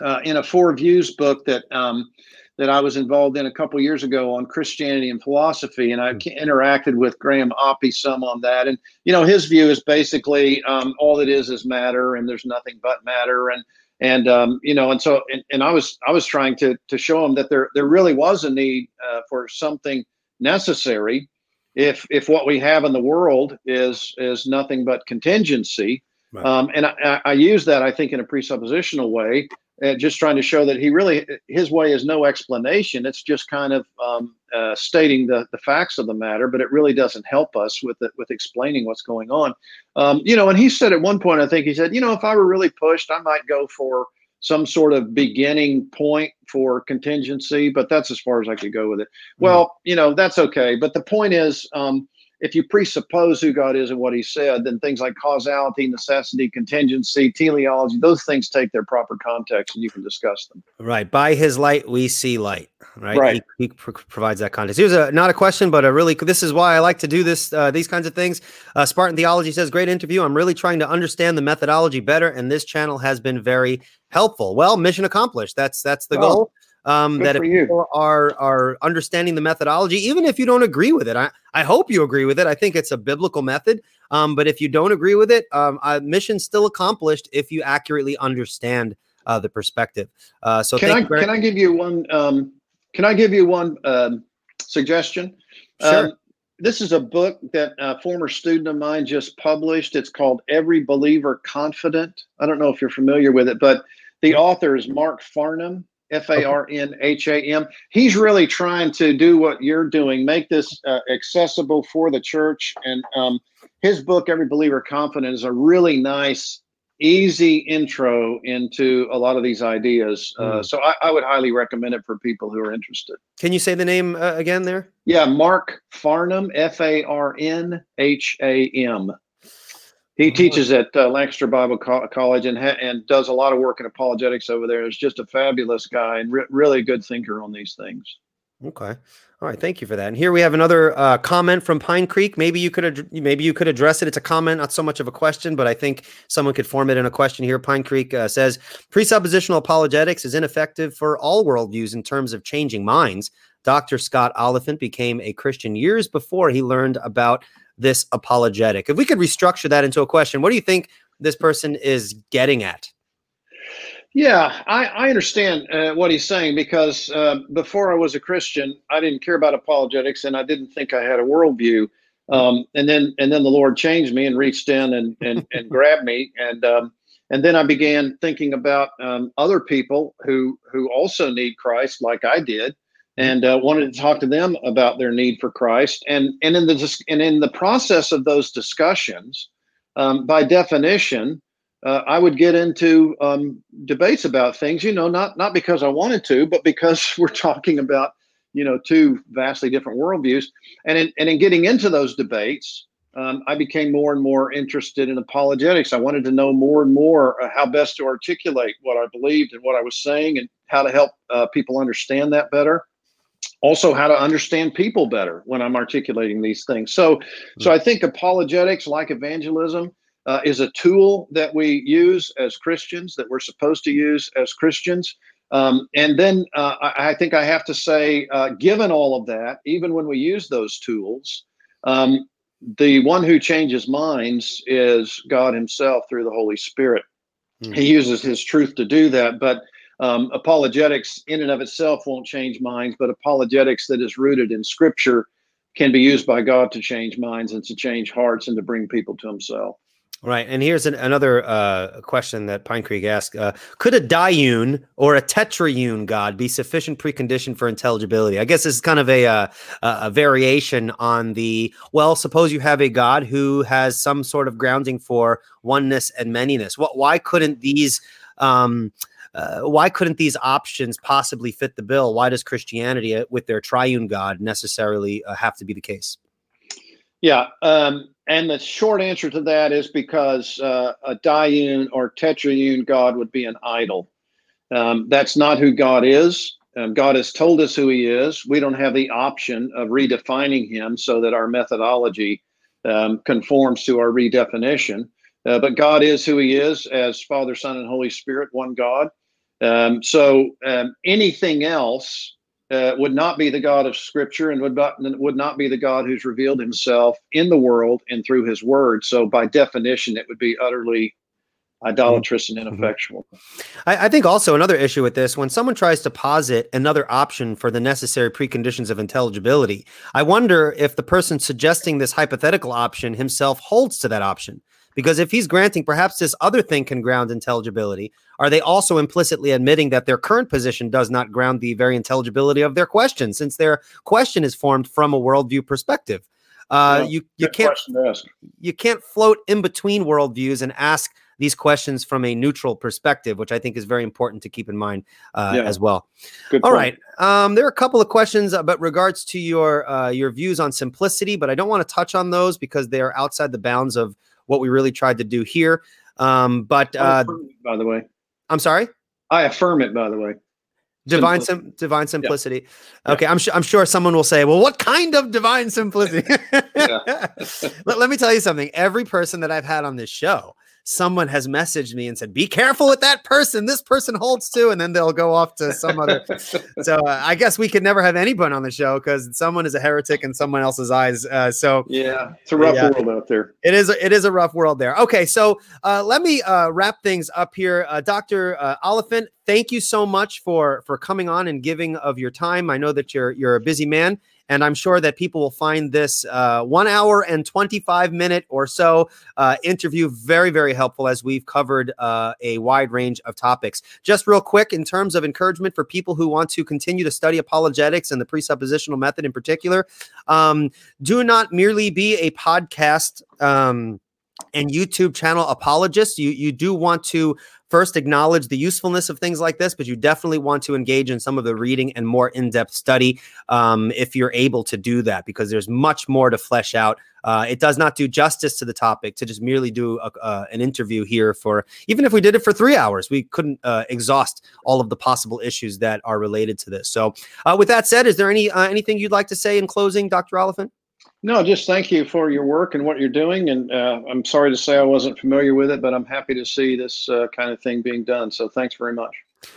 uh, in a four views book that um, that I was involved in a couple years ago on Christianity and philosophy, and I interacted with Graham Oppy some on that. And you know, his view is basically um, all it is is matter, and there's nothing but matter. And and um, you know, and so and, and, I was I was trying to to show him that there there really was a need uh, for something necessary if if what we have in the world is is nothing but contingency. Right. Um, and I, I use that I think in a presuppositional way uh, just trying to show that he really his way is no explanation. It's just kind of um, uh, stating the the facts of the matter, but it really doesn't help us with it with explaining what's going on. Um, you know, and he said at one point, I think he said, you know, if I were really pushed, I might go for some sort of beginning point for contingency, but that's as far as I could go with it. Mm-hmm. Well, you know, that's okay. But the point is, um, if you presuppose who God is and what he said, then things like causality, necessity, contingency, teleology, those things take their proper context and you can discuss them. Right. By his light, we see light. Right. Right. He, he pr- provides that context. Here's a not a question, but a really this is why I like to do this uh, these kinds of things. Uh, Spartan Theology says, "Great interview. I'm really trying to understand the methodology better, and this channel has been very helpful." Well, mission accomplished. That's that's the well, goal um, that if people are are understanding the methodology, even if you don't agree with it, I, I hope you agree with it. I think it's a biblical method. Um, but if you don't agree with it, um, uh, mission still accomplished if you accurately understand uh, the perspective. Uh, so can I can I give you one um, can I give you one um, suggestion? Sure. Um, this is a book that a former student of mine just published. It's called Every Believer Confident. I don't know if you're familiar with it, but the author is Mark Farnham F A R N H A M. He's really trying to do what you're doing, make this uh, accessible for the church. And um, his book, Every Believer Confident, is a really nice, easy intro into a lot of these ideas. Uh, mm. So I, I, would highly recommend it for people who are interested. Can you say the name uh, again there? Yeah, Mark Farnham, F A R N H A M. He teaches at uh, Lancaster Bible Co- College and ha- and does a lot of work in apologetics over there. Is just a fabulous guy and re- really a good thinker on these things. Okay. All right, thank you for that. And here we have another uh, comment from Pine Creek. Maybe you could ad- maybe you could address it. It's a comment, not so much of a question, but I think someone could form it in a question here. Pine Creek uh, says presuppositional apologetics is ineffective for all worldviews in terms of changing minds. Dr. Scott Oliphint became a Christian years before he learned about this apologetic? If we could restructure that into a question, what do you think this person is getting at? Yeah, I, I understand uh, what he's saying because uh, before I was a Christian, I didn't care about apologetics and I didn't think I had a worldview. Um, and then and then the Lord changed me and reached in and and, and *laughs* grabbed me and um, and then I began thinking about um, other people who who also need Christ like I did and uh, wanted to talk to them about their need for Christ. And and in the and in the process of those discussions, um, by definition, uh, I would get into um, debates about things. You know, not not because I wanted to, but because *laughs* we're talking about you know two vastly different worldviews. And in and in getting into those debates. Um, I became more and more interested in apologetics. I wanted to know more and more uh, how best to articulate what I believed and what I was saying, and how to help uh, people understand that better also how to understand people better when I'm articulating these things. So, so hmm. I think apologetics, like evangelism, uh, is a tool that we use as Christians, that we're supposed to use as Christians. Um, and then uh, I, I, think I have to say, uh, given all of that, even when we use those tools, um, the one who changes minds is God Himself through the Holy Spirit. Mm. He uses His truth to do that. But um, apologetics in and of itself won't change minds, but apologetics that is rooted in scripture can be used by God to change minds and to change hearts and to bring people to himself. Right. And here's an, another uh, question that Pine Creek asked uh, Could a diune or a tetraune God be sufficient precondition for intelligibility? I guess this is kind of a, uh, a variation on the well, suppose you have a God who has some sort of grounding for oneness and manyness. What, why couldn't these um, uh, why couldn't these options possibly fit the bill? Why does Christianity, uh, with their triune God, necessarily uh, have to be the case? Yeah, um, and the short answer to that is because uh, a diune or tetraune God would be an idol. Um, that's not who God is. Um, God has told us who He is. We don't have the option of redefining Him so that our methodology um, conforms to our redefinition. Uh, but God is who He is as Father, Son, and Holy Spirit, one God. Um, so um, anything else uh, would not be the God of Scripture and would not, would not be the God who's revealed Himself in the world and through His Word. So, by definition, it would be utterly idolatrous and Mm-hmm. ineffectual. I, I think also another issue with this when someone tries to posit another option for the necessary preconditions of intelligibility, I wonder if the person suggesting this hypothetical option himself holds to that option. Because if he's granting perhaps this other thing can ground intelligibility, are they also implicitly admitting that their current position does not ground the very intelligibility of their question, since their question is formed from a worldview perspective? Uh, you you can't question to ask. you can't float in between worldviews and ask these questions from a neutral perspective, which I think is very important to keep in mind uh, Yeah. as well. Good All point. right, um, there are a couple of questions about regards to your uh, your views on simplicity, but I don't want to touch on those because they are outside the bounds of what we really tried to do here. Um, but uh, it, by the way, I'm sorry. I affirm it. By the way, Divine Simplicity. sim- divine simplicity. Yeah. Okay, I'm sure I'm sure someone will say, "Well, what kind of divine simplicity?" *laughs* *laughs* let, let me tell you something. Every person that I've had on this show, someone has messaged me and said, "Be careful with that person. This person holds to," and then they'll go off to some other. *laughs* So uh, I guess we could never have anyone on the show because someone is a heretic in someone else's eyes. Uh, so yeah, it's a rough Yeah. world out there. it is it is a rough world there. Okay, so uh, let me uh, wrap things up here, uh, Doctor uh, Oliphint. Thank you so much for for coming on and giving of your time. I know that you're you're a busy man, and I'm sure that people will find this uh, one hour and 25 minute or so uh, interview very very helpful as we've covered uh, a wide range of topics. Just real quick, in terms of encouragement for people who want to continue to study apologetics and the presuppositional method in particular, um, do not merely be a podcast. Um, and YouTube channel apologist. You you do want to first acknowledge the usefulness of things like this, but you definitely want to engage in some of the reading and more in-depth study um, if you're able to do that, because there's much more to flesh out. Uh, it does not do justice to the topic to just merely do a, uh, an interview here for even if we did it for three hours, we couldn't uh, exhaust all of the possible issues that are related to this. So, uh, with that said, is there any uh, anything you'd like to say in closing, Dr. Oliphint? No, just thank you for your work and what you're doing. And uh, I'm sorry to say I wasn't familiar with it, but I'm happy to see this uh, kind of thing being done. So thanks very much.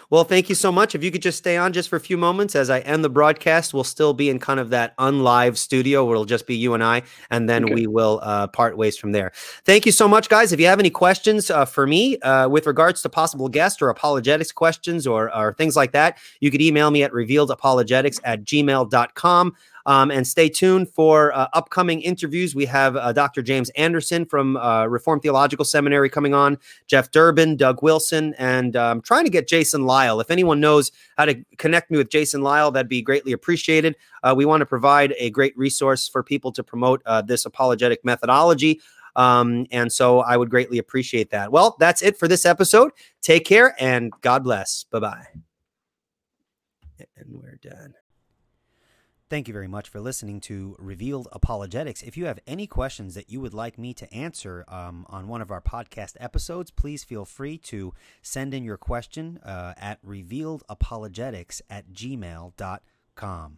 Well, thank you so much. If you could just stay on just for a few moments as I end the broadcast, we'll still be in kind of that unlive studio where it'll just be you and I, and then Okay. we will uh, part ways from there. Thank you so much, guys. If you have any questions uh, for me uh, with regards to possible guest or apologetics questions or, or things like that, you could email me at revealedapologetics at gmail.com. Um, and stay tuned for uh, upcoming interviews. We have uh, Dr. James Anderson from uh, Reformed Theological Seminary coming on, Jeff Durbin, Doug Wilson, and I'm trying to get Jason Lisle. If anyone knows how to connect me with Jason Lisle, that'd be greatly appreciated. Uh, we want to provide a great resource for people to promote uh, this apologetic methodology. Um, and so I would greatly appreciate that. Well, that's it for this episode. Take care and God bless. Bye bye. And we're done. Thank you very much for listening to Revealed Apologetics. If you have any questions that you would like me to answer um, on one of our podcast episodes, please feel free to send in your question uh, at revealedapologetics at gmail.com.